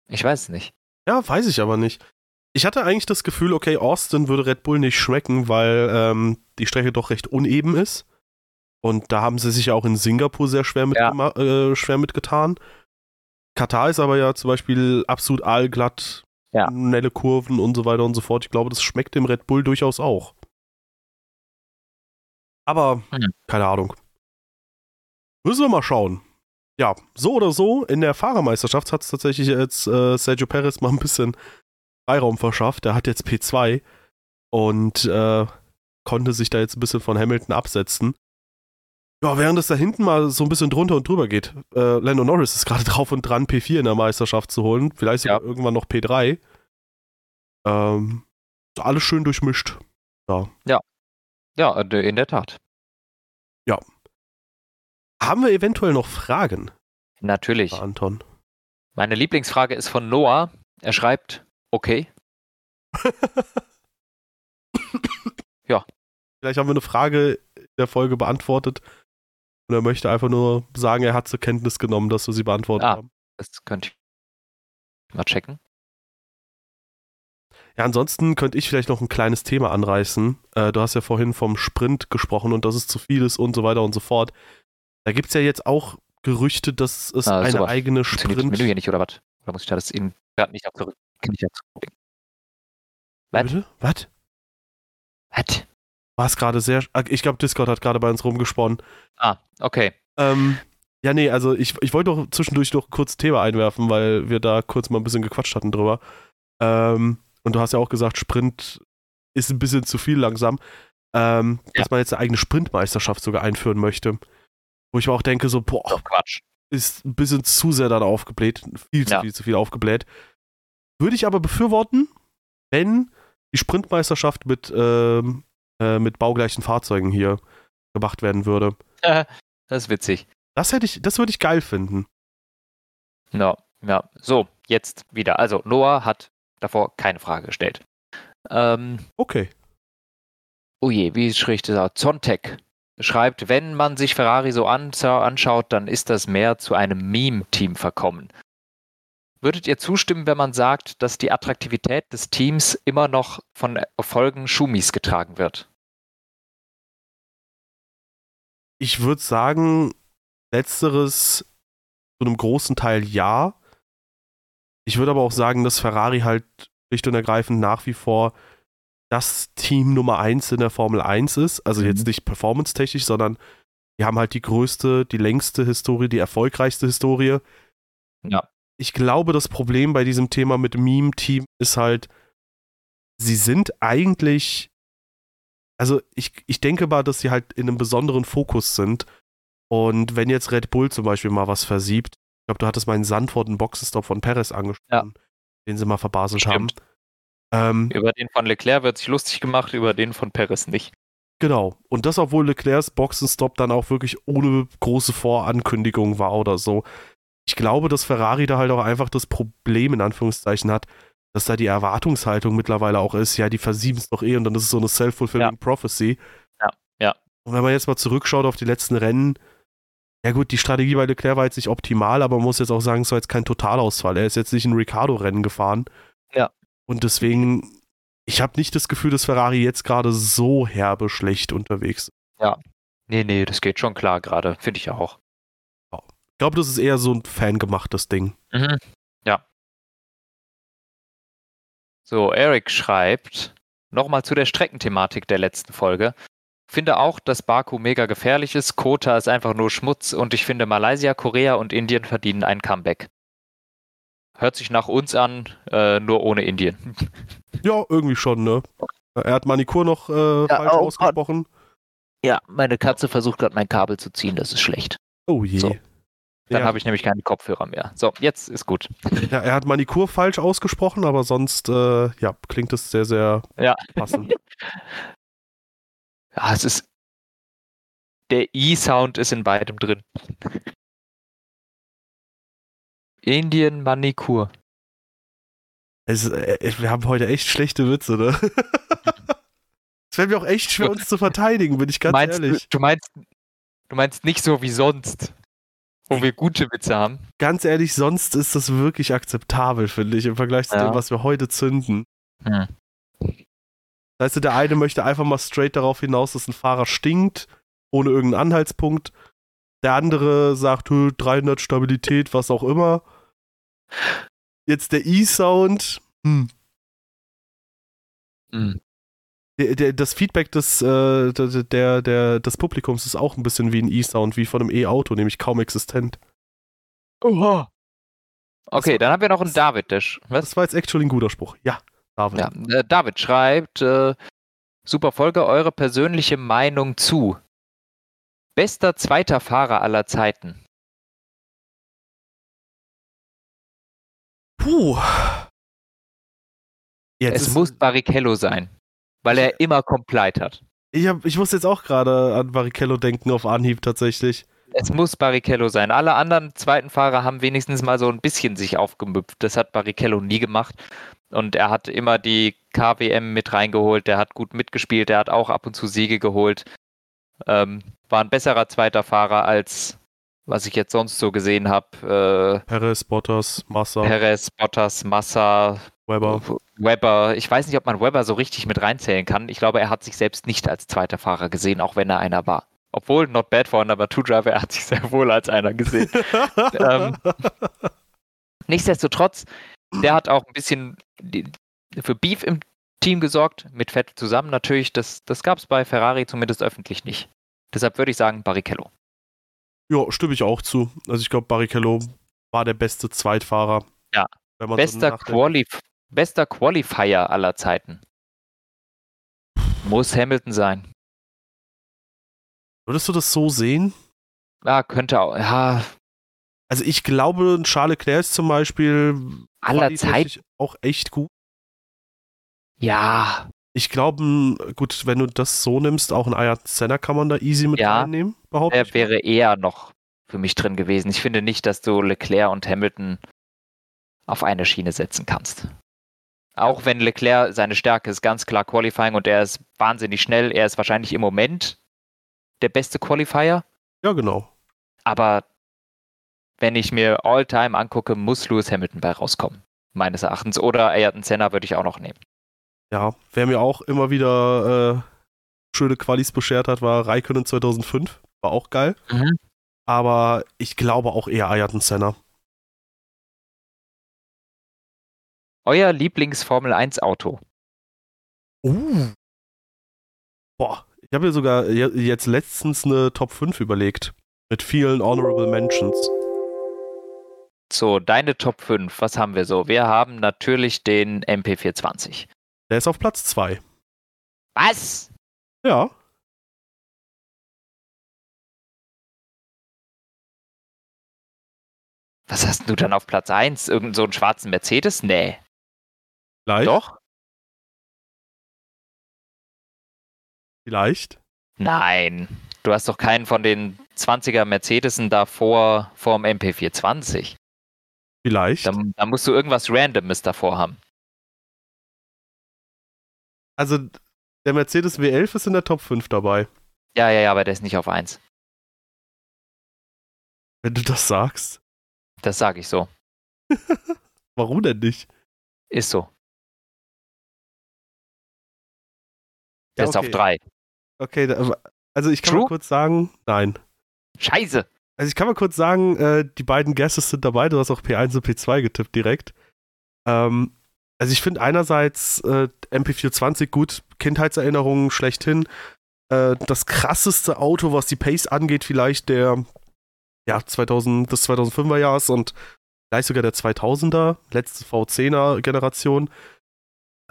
Ich weiß es nicht. Ja, weiß ich aber nicht. Ich hatte eigentlich das Gefühl, okay, Austin würde Red Bull nicht schmecken, weil ähm, die Strecke doch recht uneben ist. Und da haben sie sich ja auch in Singapur sehr schwer, ja. äh, schwer mitgetan. Katar ist aber ja zum Beispiel absolut aalglatt, ja. schnelle Kurven und so weiter und so fort. Ich glaube, das schmeckt dem Red Bull durchaus auch. Aber, hm. keine Ahnung. Müssen wir mal schauen. Ja, so oder so, in der Fahrermeisterschaft hat es tatsächlich jetzt äh, Sergio Perez mal ein bisschen Freiraum verschafft. Er hat jetzt P2 und äh, konnte sich da jetzt ein bisschen von Hamilton absetzen. Ja, während es da hinten mal so ein bisschen drunter und drüber geht. Äh, Lando Norris ist gerade *laughs* drauf und dran, P4 in der Meisterschaft zu holen. Vielleicht sogar ja. irgendwann noch P3. Ähm, alles schön durchmischt. Ja. Ja, ja in der Tat. Ja. Haben wir eventuell noch Fragen? Natürlich. Anton. Meine Lieblingsfrage ist von Noah. Er schreibt, Okay. *laughs* ja. Vielleicht haben wir eine Frage in der Folge beantwortet. Und er möchte einfach nur sagen, er hat zur Kenntnis genommen, dass wir sie beantwortet ah, haben. Das könnte ich mal checken. Ja, ansonsten könnte ich vielleicht noch ein kleines Thema anreißen. Äh, du hast ja vorhin vom Sprint gesprochen und dass es zu viel ist und so weiter und so fort. Da gibt es ja jetzt auch Gerüchte, dass es ah, eine sowas. eigene Sprint. Das Menü hier nicht oder was? Oder muss ich da das eben gerade nicht zurück? Kann ich jetzt gucken. Was? Was? Was? War es gerade sehr. Ich glaube, Discord hat gerade bei uns rumgesponnen. Ah, okay. Ähm, ja, nee, also ich, ich wollte doch zwischendurch noch kurz Thema einwerfen, weil wir da kurz mal ein bisschen gequatscht hatten drüber. Ähm, und du hast ja auch gesagt, Sprint ist ein bisschen zu viel langsam. Ähm, ja. Dass man jetzt eine eigene Sprintmeisterschaft sogar einführen möchte. Wo ich mir auch denke, so, boah, Quatsch. ist ein bisschen zu sehr dann aufgebläht. Viel zu ja. viel, zu viel aufgebläht. Würde ich aber befürworten, wenn die Sprintmeisterschaft mit, ähm, äh, mit baugleichen Fahrzeugen hier gemacht werden würde. das ist witzig. Das hätte ich, das würde ich geil finden. Ja, ja. So, jetzt wieder. Also, Noah hat davor keine Frage gestellt. Ähm, okay. Oh je, wie schrieb das Zontek schreibt, wenn man sich Ferrari so anschaut, dann ist das mehr zu einem Meme-Team verkommen. Würdet ihr zustimmen, wenn man sagt, dass die Attraktivität des Teams immer noch von Erfolgen Schumis getragen wird? Ich würde sagen, letzteres zu einem großen Teil ja. Ich würde aber auch sagen, dass Ferrari halt schlicht und ergreifend nach wie vor das Team Nummer 1 in der Formel 1 ist. Also mhm. jetzt nicht performance-technisch, sondern die haben halt die größte, die längste Historie, die erfolgreichste Historie. Ja ich glaube, das Problem bei diesem Thema mit Meme-Team ist halt, sie sind eigentlich, also ich, ich denke mal, dass sie halt in einem besonderen Fokus sind. Und wenn jetzt Red Bull zum Beispiel mal was versiebt, ich glaube, du hattest meinen Sandford einen Boxenstopp von Perez angesprochen, ja. den sie mal verbaselt Stimmt. haben. Ähm, über den von Leclerc wird sich lustig gemacht, über den von Perez nicht. Genau. Und das, obwohl Leclercs Boxenstopp dann auch wirklich ohne große Vorankündigung war oder so. Ich glaube, dass Ferrari da halt auch einfach das Problem in Anführungszeichen hat, dass da die Erwartungshaltung mittlerweile auch ist, ja, die versieben es doch eh und dann ist es so eine self-fulfilling ja. prophecy. Ja, ja. Und wenn man jetzt mal zurückschaut auf die letzten Rennen, ja gut, die Strategie bei Leclerc war jetzt nicht optimal, aber man muss jetzt auch sagen, es war jetzt kein Totalausfall. Er ist jetzt nicht ein Ricardo-Rennen gefahren. Ja. Und deswegen ich habe nicht das Gefühl, dass Ferrari jetzt gerade so herbe schlecht unterwegs ist. Ja. Nee, nee, das geht schon klar gerade. Finde ich auch. Ich glaube, das ist eher so ein fangemachtes Ding. Mhm. Ja. So, Eric schreibt nochmal zu der Streckenthematik der letzten Folge. Finde auch, dass Baku mega gefährlich ist. Kota ist einfach nur Schmutz und ich finde, Malaysia, Korea und Indien verdienen ein Comeback. Hört sich nach uns an, äh, nur ohne Indien. *laughs* Ja, irgendwie schon, ne? Er hat Manikur noch äh, ja, falsch oh, ausgesprochen. Ja, meine Katze versucht gerade mein Kabel zu ziehen, das ist schlecht. Oh je. So. Dann ja. habe ich nämlich keine Kopfhörer mehr. So, jetzt ist gut. Ja, er hat Manikur falsch ausgesprochen, aber sonst, äh, ja, klingt es sehr, sehr ja. passend. *laughs* ja, es ist. Der E-Sound ist in beidem drin. Indien Manikur. Es, äh, wir haben heute echt schlechte Witze, ne? *laughs* Es wäre mir auch echt schwer, uns zu verteidigen, bin ich ganz meinst, ehrlich. Du meinst, du meinst nicht so wie sonst, wo wir gute Witze haben? Ganz ehrlich, sonst ist das wirklich akzeptabel, finde ich, im Vergleich zu ja. dem, was wir heute zünden. Hm. Weißt du, der eine möchte einfach mal straight darauf hinaus, dass ein Fahrer stinkt, ohne irgendeinen Anhaltspunkt. Der andere sagt, 300 Stabilität, was auch immer. Jetzt der E-Sound. Hm. Hm. Der, der, das Feedback des, äh, der, der, des Publikums ist auch ein bisschen wie ein E-Sound, wie von einem E-Auto, nämlich kaum existent. Oha. Okay, dann haben wir noch einen David. Der was? Das war jetzt actually ein guter Spruch. Ja, David. Ja, äh, David schreibt, äh, super Folge, eure persönliche Meinung zu. Bester zweiter Fahrer aller Zeiten. Puh. Jetzt es muss Barrichello sein, weil er immer Complied hat. Ich, hab, ich muss jetzt auch gerade an Barrichello denken, auf Anhieb tatsächlich. Es muss Barrichello sein. Alle anderen zweiten Fahrer haben wenigstens mal so ein bisschen sich aufgemüpft. Das hat Barrichello nie gemacht. Und er hat immer die KWM mit reingeholt. Der hat gut mitgespielt. Der hat auch ab und zu Siege geholt. Ähm, war ein besserer zweiter Fahrer als was ich jetzt sonst so gesehen habe. Äh, Perez, Bottas, Massa. Perez, Bottas, Massa. Weber. Weber. Ich weiß nicht, ob man Weber so richtig mit reinzählen kann. Ich glaube, er hat sich selbst nicht als zweiter Fahrer gesehen, auch wenn er einer war. Obwohl, not bad for number two driver, er hat sich sehr wohl als einer gesehen. *laughs* ähm, nichtsdestotrotz, der hat auch ein bisschen für Beef im Team gesorgt, mit Vettel zusammen natürlich. Das, das gab es bei Ferrari zumindest öffentlich nicht. Deshalb würde ich sagen Barrichello. Ja, stimme ich auch zu. Also ich glaube, Barrichello war der beste Zweitfahrer. Ja. Bester, so Qualif bester Qualifier aller Zeiten. Muss Hamilton sein. Würdest du das so sehen? Ja, könnte auch. Ja. Also ich glaube, Charles Leclerc ist zum Beispiel aller Zeit auch echt gut. Ja. Ich glaube, gut, wenn du das so nimmst, auch ein Ayat Senna kann man da easy mit ja, reinnehmen, behaupte Er wäre eher noch für mich drin gewesen. Ich finde nicht, dass du Leclerc und Hamilton auf eine Schiene setzen kannst. Auch wenn Leclerc seine Stärke ist ganz klar Qualifying und er ist wahnsinnig schnell. Er ist wahrscheinlich im Moment der beste Qualifier. Ja, genau. Aber wenn ich mir All-Time angucke, muss Lewis Hamilton bei rauskommen. Meines Erachtens. Oder Ayrton Senna würde ich auch noch nehmen. Ja, wer mir auch immer wieder äh, schöne Qualis beschert hat, war Raikkonen 2005. War auch geil. Mhm. Aber ich glaube auch eher Ayrton Senna. Euer Lieblings-Formel 1-Auto? Uh. Boah, ich habe mir sogar jetzt letztens eine Top 5 überlegt. Mit vielen Honorable Mentions. So, deine Top 5, was haben wir so? Wir haben natürlich den MP420. Der ist auf Platz 2. Was? Ja. Was hast du dann auf Platz 1? Irgend so einen schwarzen Mercedes? Nee. Vielleicht. Doch? Vielleicht. Nein. Du hast doch keinen von den 20er Mercedesen davor vorm MP420. Vielleicht. Da, da musst du irgendwas Randomes davor haben. Also, der Mercedes W11 ist in der Top 5 dabei. Ja, ja, ja, aber der ist nicht auf 1. Wenn du das sagst. Das sage ich so. *laughs* Warum denn nicht? Ist so. Der Ja, ist okay. auf 3. Okay, also ich kann True? mal kurz sagen, nein. Scheiße. Also ich kann mal kurz sagen, äh, die beiden Guesses sind dabei. Du hast auch P1 und P2 getippt direkt. Ähm, also ich finde einerseits äh, MP420 gut, Kindheitserinnerungen schlechthin. Äh, das krasseste Auto, was die Pace angeht, vielleicht der ja, 2000, des 2005er Jahres und vielleicht sogar der 2000er, letzte V10er Generation.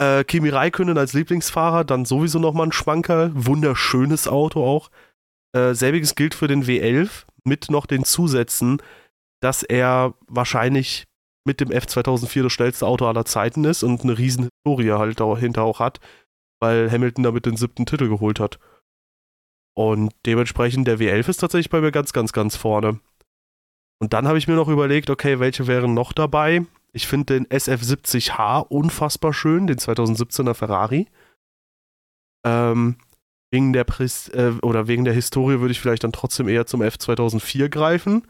Äh, Kimi Räikkönen als Lieblingsfahrer, dann sowieso nochmal ein Schmankerl. Wunderschönes Auto auch. Äh, selbiges gilt für den W11 mit noch den Zusätzen, dass er wahrscheinlich mit dem F2004 das schnellste Auto aller Zeiten ist und eine riesen Historie halt dahinter auch hat, weil Hamilton damit den siebten Titel geholt hat. Und dementsprechend der W11 ist tatsächlich bei mir ganz, ganz, ganz vorne. Und dann habe ich mir noch überlegt, okay, welche wären noch dabei? Ich finde den SF70H unfassbar schön, den 2017er Ferrari. Ähm, wegen der Pres äh, oder wegen der Historie würde ich vielleicht dann trotzdem eher zum F2004 greifen,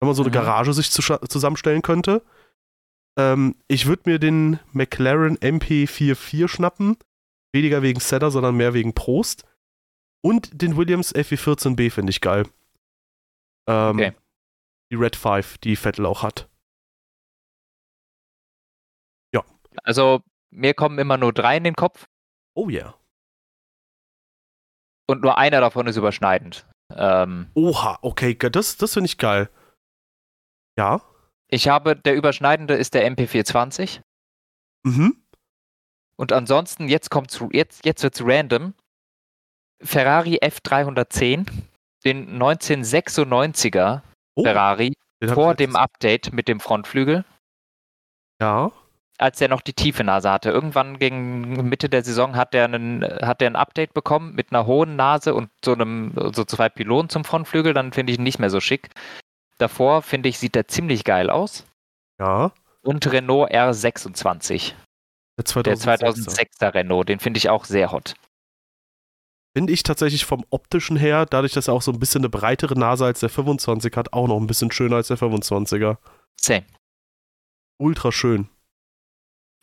wenn man so eine Mhm. Garage sich zu zusammenstellen könnte. Ähm, ich würde mir den McLaren MP44 schnappen, weniger wegen Setter, sondern mehr wegen Prost. Und den Williams FE14B finde ich geil. Ähm, Okay. Die Red 5, die Vettel auch hat. Also, mir kommen immer nur drei in den Kopf Oh yeah. und nur einer davon ist überschneidend. Ähm, Oha, okay, das, das finde ich geil. Ja. ich habe, der überschneidende ist der MP420 Mhm. und ansonsten, jetzt kommt's, jetzt, jetzt wird's random. Ferrari F310, den 1996er Oh, Ferrari den vor dem Update mit dem Frontflügel, Ja. Als er noch die tiefe Nase hatte. Irgendwann gegen Mitte der Saison hat er einen, hat er ein Update bekommen mit einer hohen Nase und so einem, so zwei Pylonen zum Frontflügel, dann finde ich ihn nicht mehr so schick. Davor, finde ich, sieht er ziemlich geil aus. Ja. Und Renault R26, Der der 2006er. 2006er Renault, den finde ich auch sehr hot. Finde ich tatsächlich vom optischen her, dadurch, dass er auch so ein bisschen eine breitere Nase als der 25 hat, auch noch ein bisschen schöner als der 25er. Same. Ultra schön.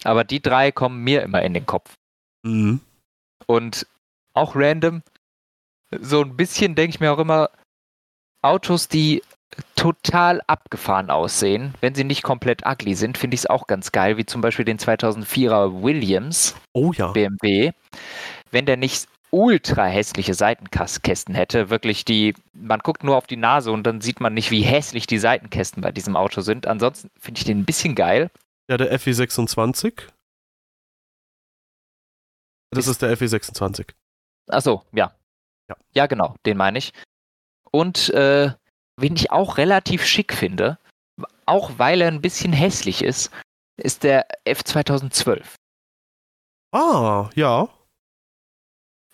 Aber die drei kommen mir immer in den Kopf. Mhm. Und auch random, so ein bisschen denke ich mir auch immer, Autos, die total abgefahren aussehen, wenn sie nicht komplett ugly sind, finde ich es auch ganz geil, wie zum Beispiel den 2004er Williams Oh ja. BMW. Wenn der nicht ultra hässliche Seitenkästen hätte, wirklich die, man guckt nur auf die Nase und dann sieht man nicht, wie hässlich die Seitenkästen bei diesem Auto sind. Ansonsten finde ich den ein bisschen geil. Ja, der FE26. Das Ist- ist der FE26. Achso, ja. Ja. Ja, genau, den meine ich. Und äh, wen ich auch relativ schick finde, auch weil er ein bisschen hässlich ist, ist der F2012. Ah, ja.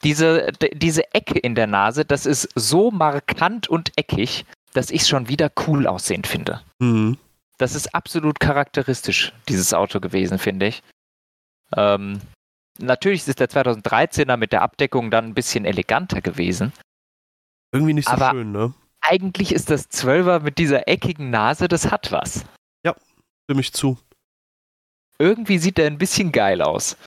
Diese, diese Ecke in der Nase, das ist so markant und eckig, dass ich es schon wieder cool aussehend finde. Mhm. Das ist absolut charakteristisch, dieses Auto gewesen, finde ich. Ähm, natürlich ist der 2013er mit der Abdeckung dann ein bisschen eleganter gewesen. Irgendwie nicht so Aber- schön, ne? Eigentlich ist das 12er mit dieser eckigen Nase, das hat was. Stimme ich zu. Irgendwie sieht er ein bisschen geil aus.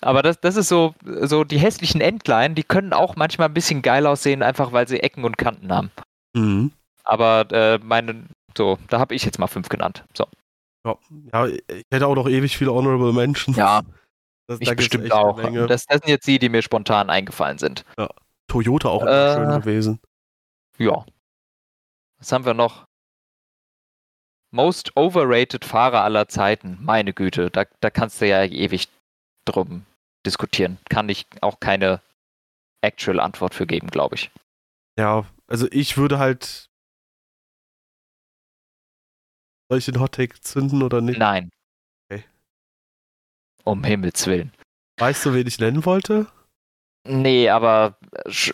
Aber das, das ist so, so die hässlichen Endline, die können auch manchmal ein bisschen geil aussehen, einfach weil sie Ecken und Kanten haben. Mhm. Aber äh, meine, so, da habe ich jetzt mal fünf genannt. So. Ja. ja, ich hätte auch noch ewig viele Honorable Mentions. Ja, *laughs* das, ich da bestimmt auch. Das, das sind jetzt die, die mir spontan eingefallen sind. Toyota auch Äh, schön gewesen. Ja. Was haben wir noch? Most overrated Fahrer aller Zeiten. Meine Güte, da, da kannst du ja ewig drum diskutieren. Kann ich auch keine actual Antwort für geben, glaube ich. Ja, also ich würde halt. Soll ich den Hot Take zünden oder nicht? Nein. Okay. Um Himmels Willen. Weißt du, wen ich nennen wollte? Nee, aber es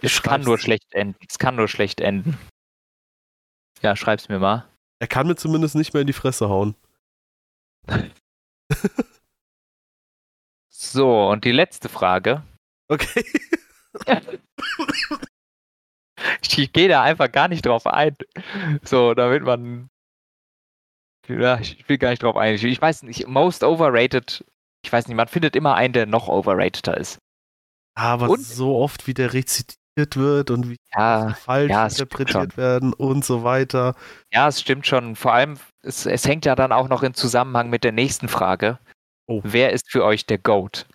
Ich kann nur schlecht enden. Es kann nur schlecht enden. Ja, schreib's mir mal. Er kann mir zumindest nicht mehr in die Fresse hauen. *laughs* So, und die letzte Frage. Okay. *laughs* Ich gehe da einfach gar nicht drauf ein. So, damit man. Ja, ich will gar nicht drauf ein. Ich, weiß nicht, most overrated. Ich weiß nicht, man findet immer einen, der noch overrateder ist. Aber Und? so oft, wie der rezitiert wird und wie Ja, falsch ja, es interpretiert werden und so weiter. ja, es stimmt schon. Vor allem, es, es hängt ja dann auch noch in Zusammenhang mit der nächsten Frage. Oh. Wer ist für euch der GOAT?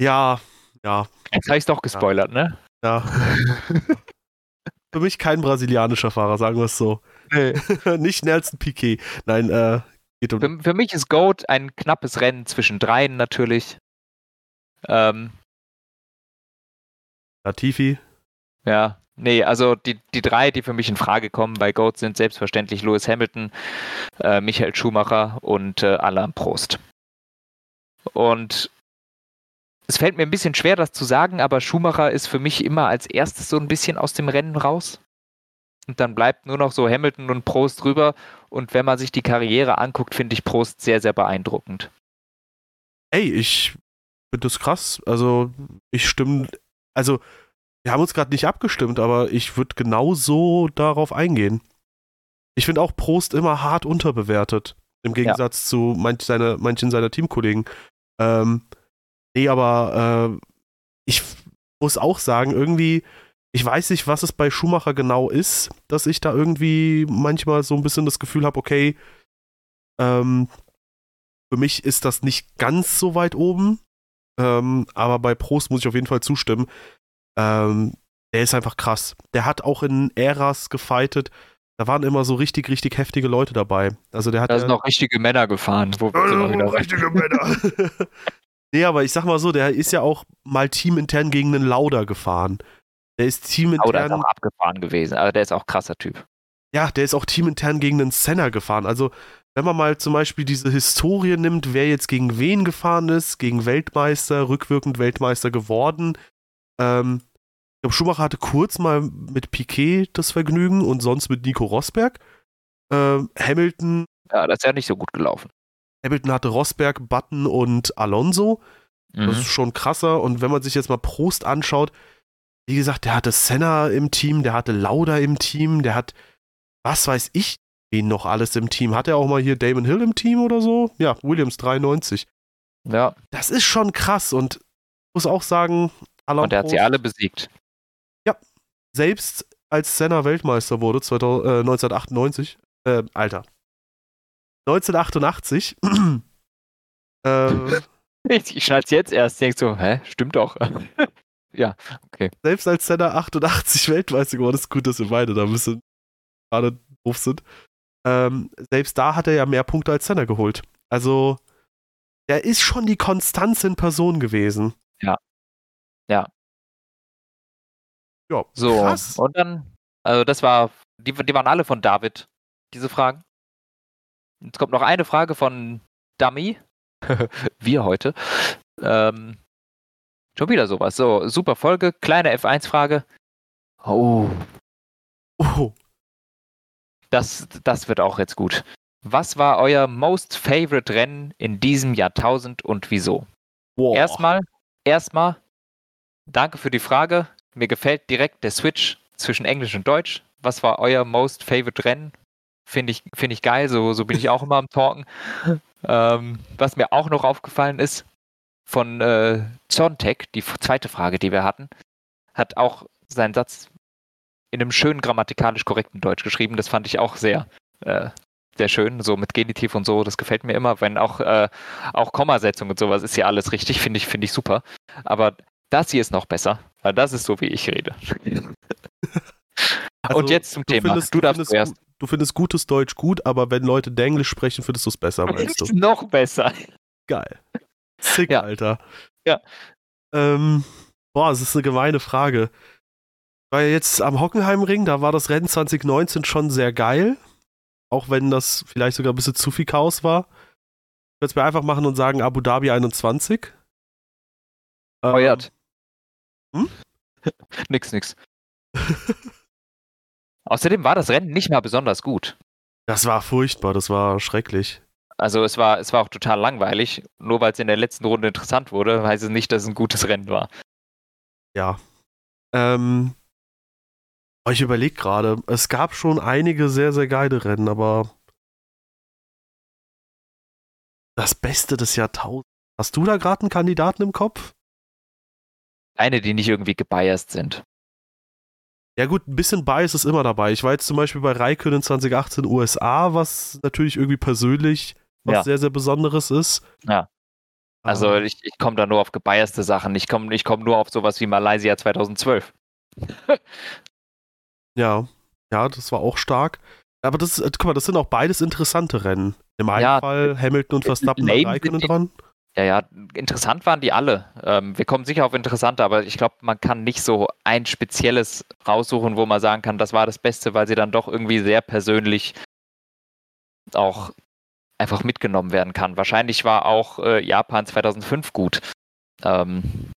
Ja, ja, Jetzt habe ich doch gespoilert, ne? ja. *laughs* Für mich kein brasilianischer Fahrer, sagen wir es so. *laughs* Nicht Nelson Piquet. Nein, äh, geht um. Für, für mich ist GOAT ein knappes Rennen zwischen dreien natürlich. Ähm, Latifi. Ja, nee, also die, die drei, die für mich in Frage kommen bei Goat sind selbstverständlich Lewis Hamilton, äh, Michael Schumacher und äh, Alain Prost. Und es fällt mir ein bisschen schwer, das zu sagen, aber Schumacher ist für mich immer als erstes so ein bisschen aus dem Rennen raus. Und dann bleibt nur noch so Hamilton und Prost drüber. Und wenn man sich die Karriere anguckt, finde ich Prost sehr, sehr beeindruckend. Ey, ich finde das krass. Also, ich stimme. Also, wir haben uns gerade nicht abgestimmt, aber ich würde genau so darauf eingehen. Ich finde auch Prost immer hart unterbewertet. Im Gegensatz zu manch seine, manchen seiner Teamkollegen. Ähm, nee, aber äh, ich muss auch sagen, irgendwie, ich weiß nicht, was es bei Schumacher genau ist, dass ich da irgendwie manchmal so ein bisschen das Gefühl habe, okay, ähm, für mich ist das nicht ganz so weit oben. Ähm, aber bei Prost muss ich auf jeden Fall zustimmen. Ähm, der ist einfach krass. Der hat auch in Äras gefightet. Da waren immer so richtig, richtig heftige Leute dabei. Also der hat Da ja- sind noch richtige Männer gefahren. Wo sind recht. richtige Männer. *laughs* nee, aber ich sag mal so, der ist ja auch mal teamintern gegen einen Lauda gefahren. Der ist Oh, der ist teamintern, auch abgefahren gewesen. Also der ist auch krasser Typ. ja, der ist auch teamintern gegen einen Senna gefahren. Also, wenn man mal zum Beispiel diese Historie nimmt, wer jetzt gegen wen gefahren ist, gegen Weltmeister, rückwirkend Weltmeister geworden. Ähm, ich glaube, Schumacher hatte kurz mal mit Piquet das Vergnügen und sonst mit Nico Rosberg. Ähm, Hamilton Ja, das ist ja nicht so gut gelaufen. Hamilton hatte Rosberg, Button und Alonso. Das Mhm. ist schon krasser. Und wenn man sich jetzt mal Prost anschaut, wie gesagt, der hatte Senna im Team, der hatte Lauda im Team, der hat, was weiß ich, wen noch alles im Team. Hat er auch mal hier Damon Hill im Team oder so? Ja, Williams 93. Ja, Das ist schon krass und ich muss auch sagen, Alain und er hat sie alle besiegt. selbst als Senna Weltmeister wurde, 2000, äh, 1998, äh, Alter, 1988, *clears throat* äh, *laughs* Ich, ich schnall's jetzt erst, denk so, hä, stimmt doch. *laughs* ja, okay. selbst als Senna 88 Weltmeister geworden ist, gut, dass wir beide da ein bisschen gerade doof sind, ähm, selbst da hat er ja mehr Punkte als Senna geholt. Also, er ist schon die Konstanz in Person gewesen. Ja. Ja. Ja, So, krass. und dann, also das war, die, die waren alle von David, diese Fragen. Jetzt kommt noch eine Frage von Dummy. *laughs* Wir heute. Ähm, schon wieder sowas. So, super Folge, kleine F1-Frage. Oh, Oh, das, das wird auch jetzt gut. Was war euer most favorite Rennen in diesem Jahrtausend und wieso? wow. Erstmal, erstmal, danke für die Frage. Mir gefällt direkt der Switch zwischen Englisch und Deutsch. Was war euer most favorite Rennen? Finde ich, finde ich geil, so, so bin ich auch *laughs* immer am Talken. Ähm, was mir auch noch aufgefallen ist, von äh, Zontek, die zweite Frage, die wir hatten, hat auch seinen Satz in einem schönen grammatikalisch korrekten Deutsch geschrieben. Das fand ich auch sehr, äh, sehr schön, so mit Genitiv und so. Das gefällt mir immer, wenn auch, äh, auch Kommasetzung und sowas ist ja alles richtig, finde ich, finde ich super. Aber das hier ist noch besser, weil das ist so, wie ich rede. *laughs* Also, und jetzt zum du Thema. findest- du du findest Du findest gutes Deutsch gut, aber wenn Leute Denglisch sprechen, findest du es besser, meinst du? Noch besser. Geil. Sick, Ja. Alter. Ja. Ähm, boah, das ist eine gemeine Frage. Weil jetzt am Hockenheimring, da war das Rennen 2019 schon sehr geil. Auch wenn das vielleicht sogar ein bisschen zu viel Chaos war. Ich würde es mir einfach machen und sagen Abu Dhabi 21. Ähm, Feuert. Hm? *laughs* nix, nix. Außerdem war das Rennen nicht mal besonders gut. Das war furchtbar, das war schrecklich. Also es war, es war auch total langweilig. Nur weil es in der letzten Runde interessant wurde, heißt es nicht, dass es ein gutes Rennen war. Ja. Ähm, aber ich überlege gerade, es gab schon einige sehr, sehr geile Rennen, aber das Beste des Jahrtausends. Hast du da gerade einen Kandidaten im Kopf? Eine, die nicht irgendwie gebiased sind. Ja gut, ein bisschen Bias ist immer dabei. Ich war jetzt zum Beispiel bei Raikkonen 2018 USA, was natürlich irgendwie persönlich was Ja. sehr, sehr Besonderes ist. Ja. Also Ähm, ich, ich komme da nur auf gebiaste Sachen. Ich komme ich komm nur auf sowas wie Malaysia 2012. *laughs* ja, ja, das war auch stark. Aber das, äh, guck mal, das sind auch beides interessante Rennen. Im einen Ja, Fall Hamilton und Verstappen lame und Raikkonen dran. Ja, ja, interessant waren die alle. Ähm, wir kommen sicher auf interessante, aber ich glaube, man kann nicht so ein spezielles raussuchen, wo man sagen kann, das war das Beste, weil sie dann doch irgendwie sehr persönlich auch einfach mitgenommen werden kann. Wahrscheinlich war auch äh, Japan 2005 gut. Ähm,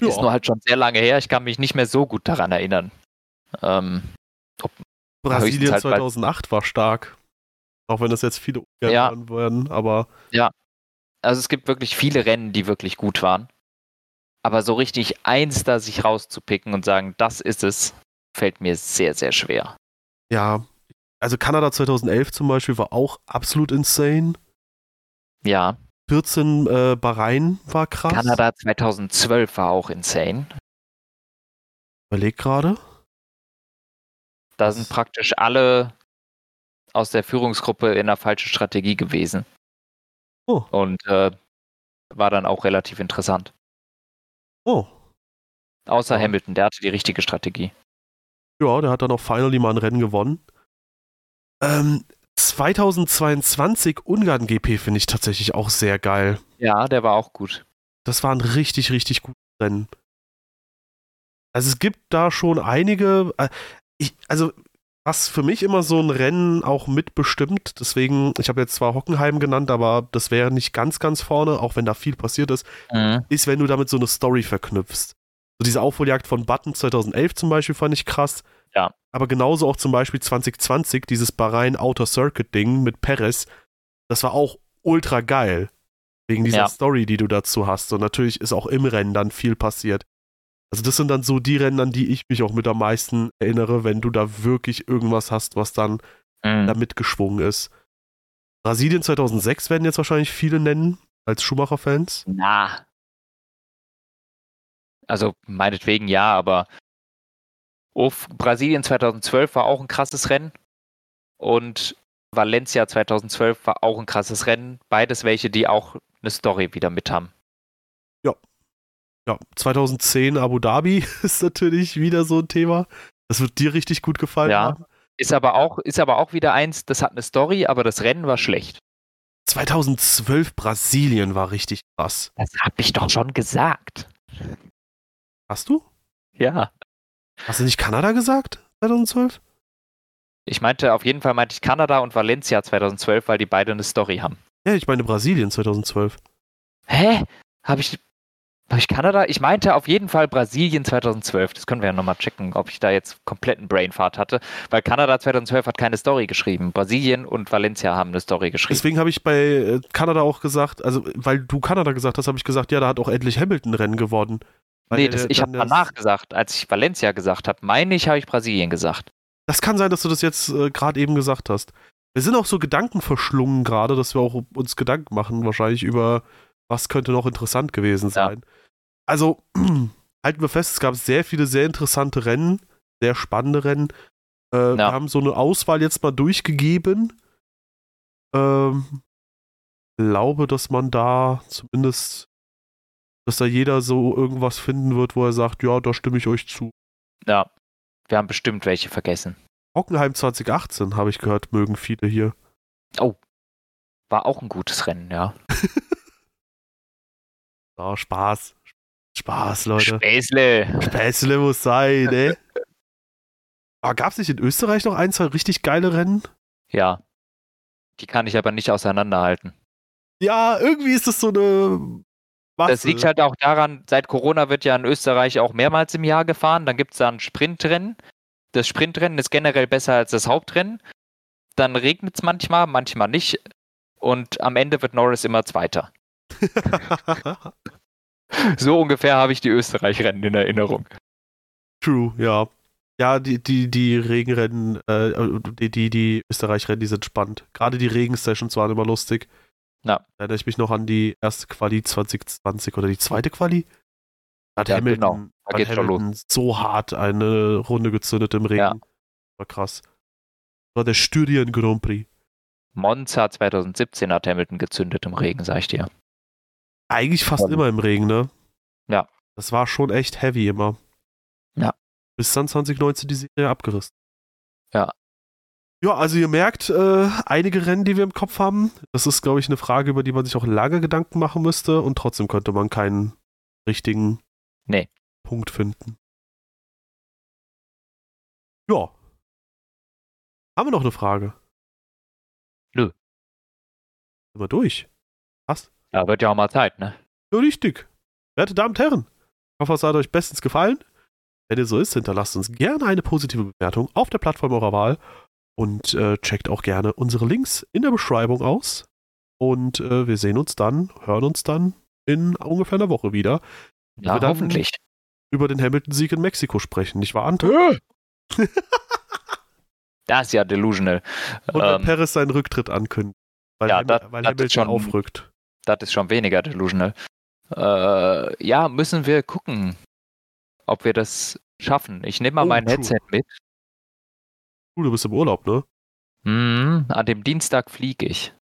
Ja. Ist nur halt schon sehr lange her. Ich kann mich nicht mehr so gut daran erinnern. Ähm, Brasilien halt, weil- 2008 war stark. Auch wenn das jetzt viele ungern Ja. werden, aber also es gibt wirklich viele Rennen, die wirklich gut waren. Aber so richtig eins da sich rauszupicken und sagen, das ist es, fällt mir sehr, sehr schwer. ja. Also Kanada 2011 zum Beispiel war auch absolut insane. Ja, 14 äh, Bahrain war krass. Kanada 2012 war auch insane. Überleg gerade. Da sind praktisch alle aus der Führungsgruppe in einer falschen Strategie gewesen. Oh. Und äh, war dann auch relativ interessant. Oh. Außer. Hamilton, der hatte die richtige Strategie. Ja, der hat dann auch finally mal ein Rennen gewonnen. Ähm, 2022 Ungarn GP finde ich tatsächlich auch sehr geil. Ja, der war auch gut. Das war ein richtig, richtig gutes Rennen. Also es gibt da schon einige, äh, ich, also was für mich immer so ein Rennen auch mitbestimmt, deswegen, ich habe jetzt zwar Hockenheim genannt, aber das wäre nicht ganz, ganz vorne, auch wenn da viel passiert ist, Mhm. ist, wenn du damit so eine Story verknüpfst. So diese Aufholjagd von Button 2011 zum Beispiel fand ich krass. Ja. Aber genauso auch zum Beispiel 2020, dieses Bahrain Outer Circuit Ding mit Perez, das war auch ultra geil. Wegen dieser Ja. Story, die du dazu hast. Und natürlich ist auch im Rennen dann viel passiert. Also das sind dann so die Rennen, an die ich mich auch mit am meisten erinnere, wenn du da wirklich irgendwas hast, was dann Mhm. da mitgeschwungen ist. Brasilien 2006 werden jetzt wahrscheinlich viele nennen, als Schumacher-Fans. Na. Also meinetwegen ja, aber Uf, Brasilien 2012 war auch ein krasses Rennen und Valencia 2012 war auch ein krasses Rennen. Beides welche, die auch eine Story wieder mit haben. Ja, 2010 Abu Dhabi *laughs* ist natürlich wieder so ein Thema. Das wird dir richtig gut gefallen Ja. haben. Ist aber auch, ist aber auch wieder eins, das hat eine Story, aber das Rennen war schlecht. 2012 Brasilien war richtig krass. Das habe ich doch schon gesagt. Hast du? Ja. Hast du nicht Kanada gesagt? 2012? Ich meinte, auf jeden Fall meinte ich Kanada und Valencia 2012, weil die beide eine Story haben. Ja, ich meine Brasilien 2012. Hä? Habe ich, hab ich Kanada? Ich meinte auf jeden Fall Brasilien 2012. Das können wir ja nochmal checken, ob ich da jetzt kompletten Brainfart hatte. Weil Kanada 2012 hat keine Story geschrieben. Brasilien und Valencia haben eine Story geschrieben. Deswegen habe ich bei äh, Kanada auch gesagt, also weil du Kanada gesagt hast, habe ich gesagt, ja, da hat auch endlich Hamilton Rennen gewonnen. Weil nee, das, ich habe danach gesagt, als ich Valencia gesagt habe, meine ich, habe ich Brasilien gesagt. Das kann sein, dass du das jetzt äh, gerade eben gesagt hast. Wir sind auch so Gedanken verschlungen gerade, dass wir auch uns Gedanken machen, wahrscheinlich über was könnte noch interessant gewesen Ja. sein. Also, *clears throat* halten wir fest, es gab sehr viele sehr interessante Rennen, sehr spannende Rennen. Äh, Wir haben so eine Auswahl jetzt mal durchgegeben. Ähm, glaube, dass man da zumindest, dass da jeder so irgendwas finden wird, wo er sagt, ja, da stimme ich euch zu. Ja. Wir haben bestimmt welche vergessen. Hockenheim 2018, habe ich gehört, mögen viele hier. Oh. War auch ein gutes Rennen, ja. *laughs* So, Spaß. Spaß, Leute. Späßle. Späßle muss sein, ne? *laughs* Aber gab es nicht in Österreich noch ein, zwei richtig geile Rennen? Ja. Die kann ich aber nicht auseinanderhalten. Ja, irgendwie ist das so eine. Masse. Das liegt halt auch daran, seit Corona wird ja in Österreich auch mehrmals im Jahr gefahren. Dann gibt es da ein Sprintrennen. Das Sprintrennen ist generell besser als das Hauptrennen. Dann regnet es manchmal, manchmal nicht. Und am Ende wird Norris immer Zweiter. *laughs* So ungefähr habe ich die Österreich-Rennen in Erinnerung. True, ja. Ja, die, die, die Regenrennen, äh, die, die, die Österreich-Rennen, die sind spannend. Gerade die Regen-Sessions waren immer lustig. Ja. Da erinnere ich mich noch an die erste Quali 2020 oder die zweite Quali. Da hat Ja, Hamilton, genau. Da hat Hamilton so hart eine Runde gezündet im Regen. Ja. War krass. War der Styrien Grand Prix. Monza 2017 hat Hamilton gezündet im Regen, sag ich dir. Eigentlich fast Ja. immer im Regen, ne? Ja. Das war schon echt heavy immer. Ja. Bis dann 2019 die Serie abgerissen. Ja. Ja, also ihr merkt, äh, einige Rennen, die wir im Kopf haben, das ist, glaube ich, eine Frage, über die man sich auch lange Gedanken machen müsste und trotzdem könnte man keinen richtigen Nee. Punkt finden. Ja. Haben wir noch eine Frage? Nö. Sind wir durch? Was? Ja, wird ja auch mal Zeit, ne? Ja, richtig. Werte Damen und Herren, ich hoffe, es hat euch bestens gefallen. Wenn es so ist, hinterlasst uns gerne eine positive Bewertung auf der Plattform eurer Wahl und äh, checkt auch gerne unsere Links in der Beschreibung aus. Und äh, wir sehen uns dann, hören uns dann in ungefähr einer Woche wieder Ja, hoffentlich. über den Hamilton-Sieg in Mexiko sprechen, nicht wahr, Anton? *laughs* Das ist ja delusional. Und wenn Ähm, Perez seinen Rücktritt ankündigt, weil, Ja, Ham das- weil das Hamilton schon- aufrückt. das ist schon weniger delusional. Äh, ja, müssen wir gucken, ob wir das schaffen. Ich nehme mal Oh, mein true. Headset mit. Du, du bist im Urlaub, ne? Mhm, an dem Dienstag fliege ich.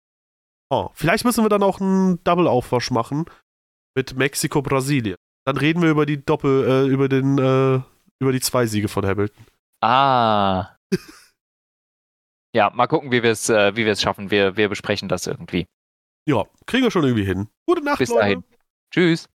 Oh, vielleicht müssen wir dann auch einen Double-Aufwasch machen mit Mexiko-Brasilien. Dann reden wir über die Doppel, äh, über den, äh, über die zwei Siege von Hamilton. Ah. *laughs* ja, mal gucken, wie wir es äh, wie wir es schaffen. Wir, wir besprechen das irgendwie. Ja, kriegen wir schon irgendwie hin. Gute Nacht, Bis Leute. dahin. Tschüss.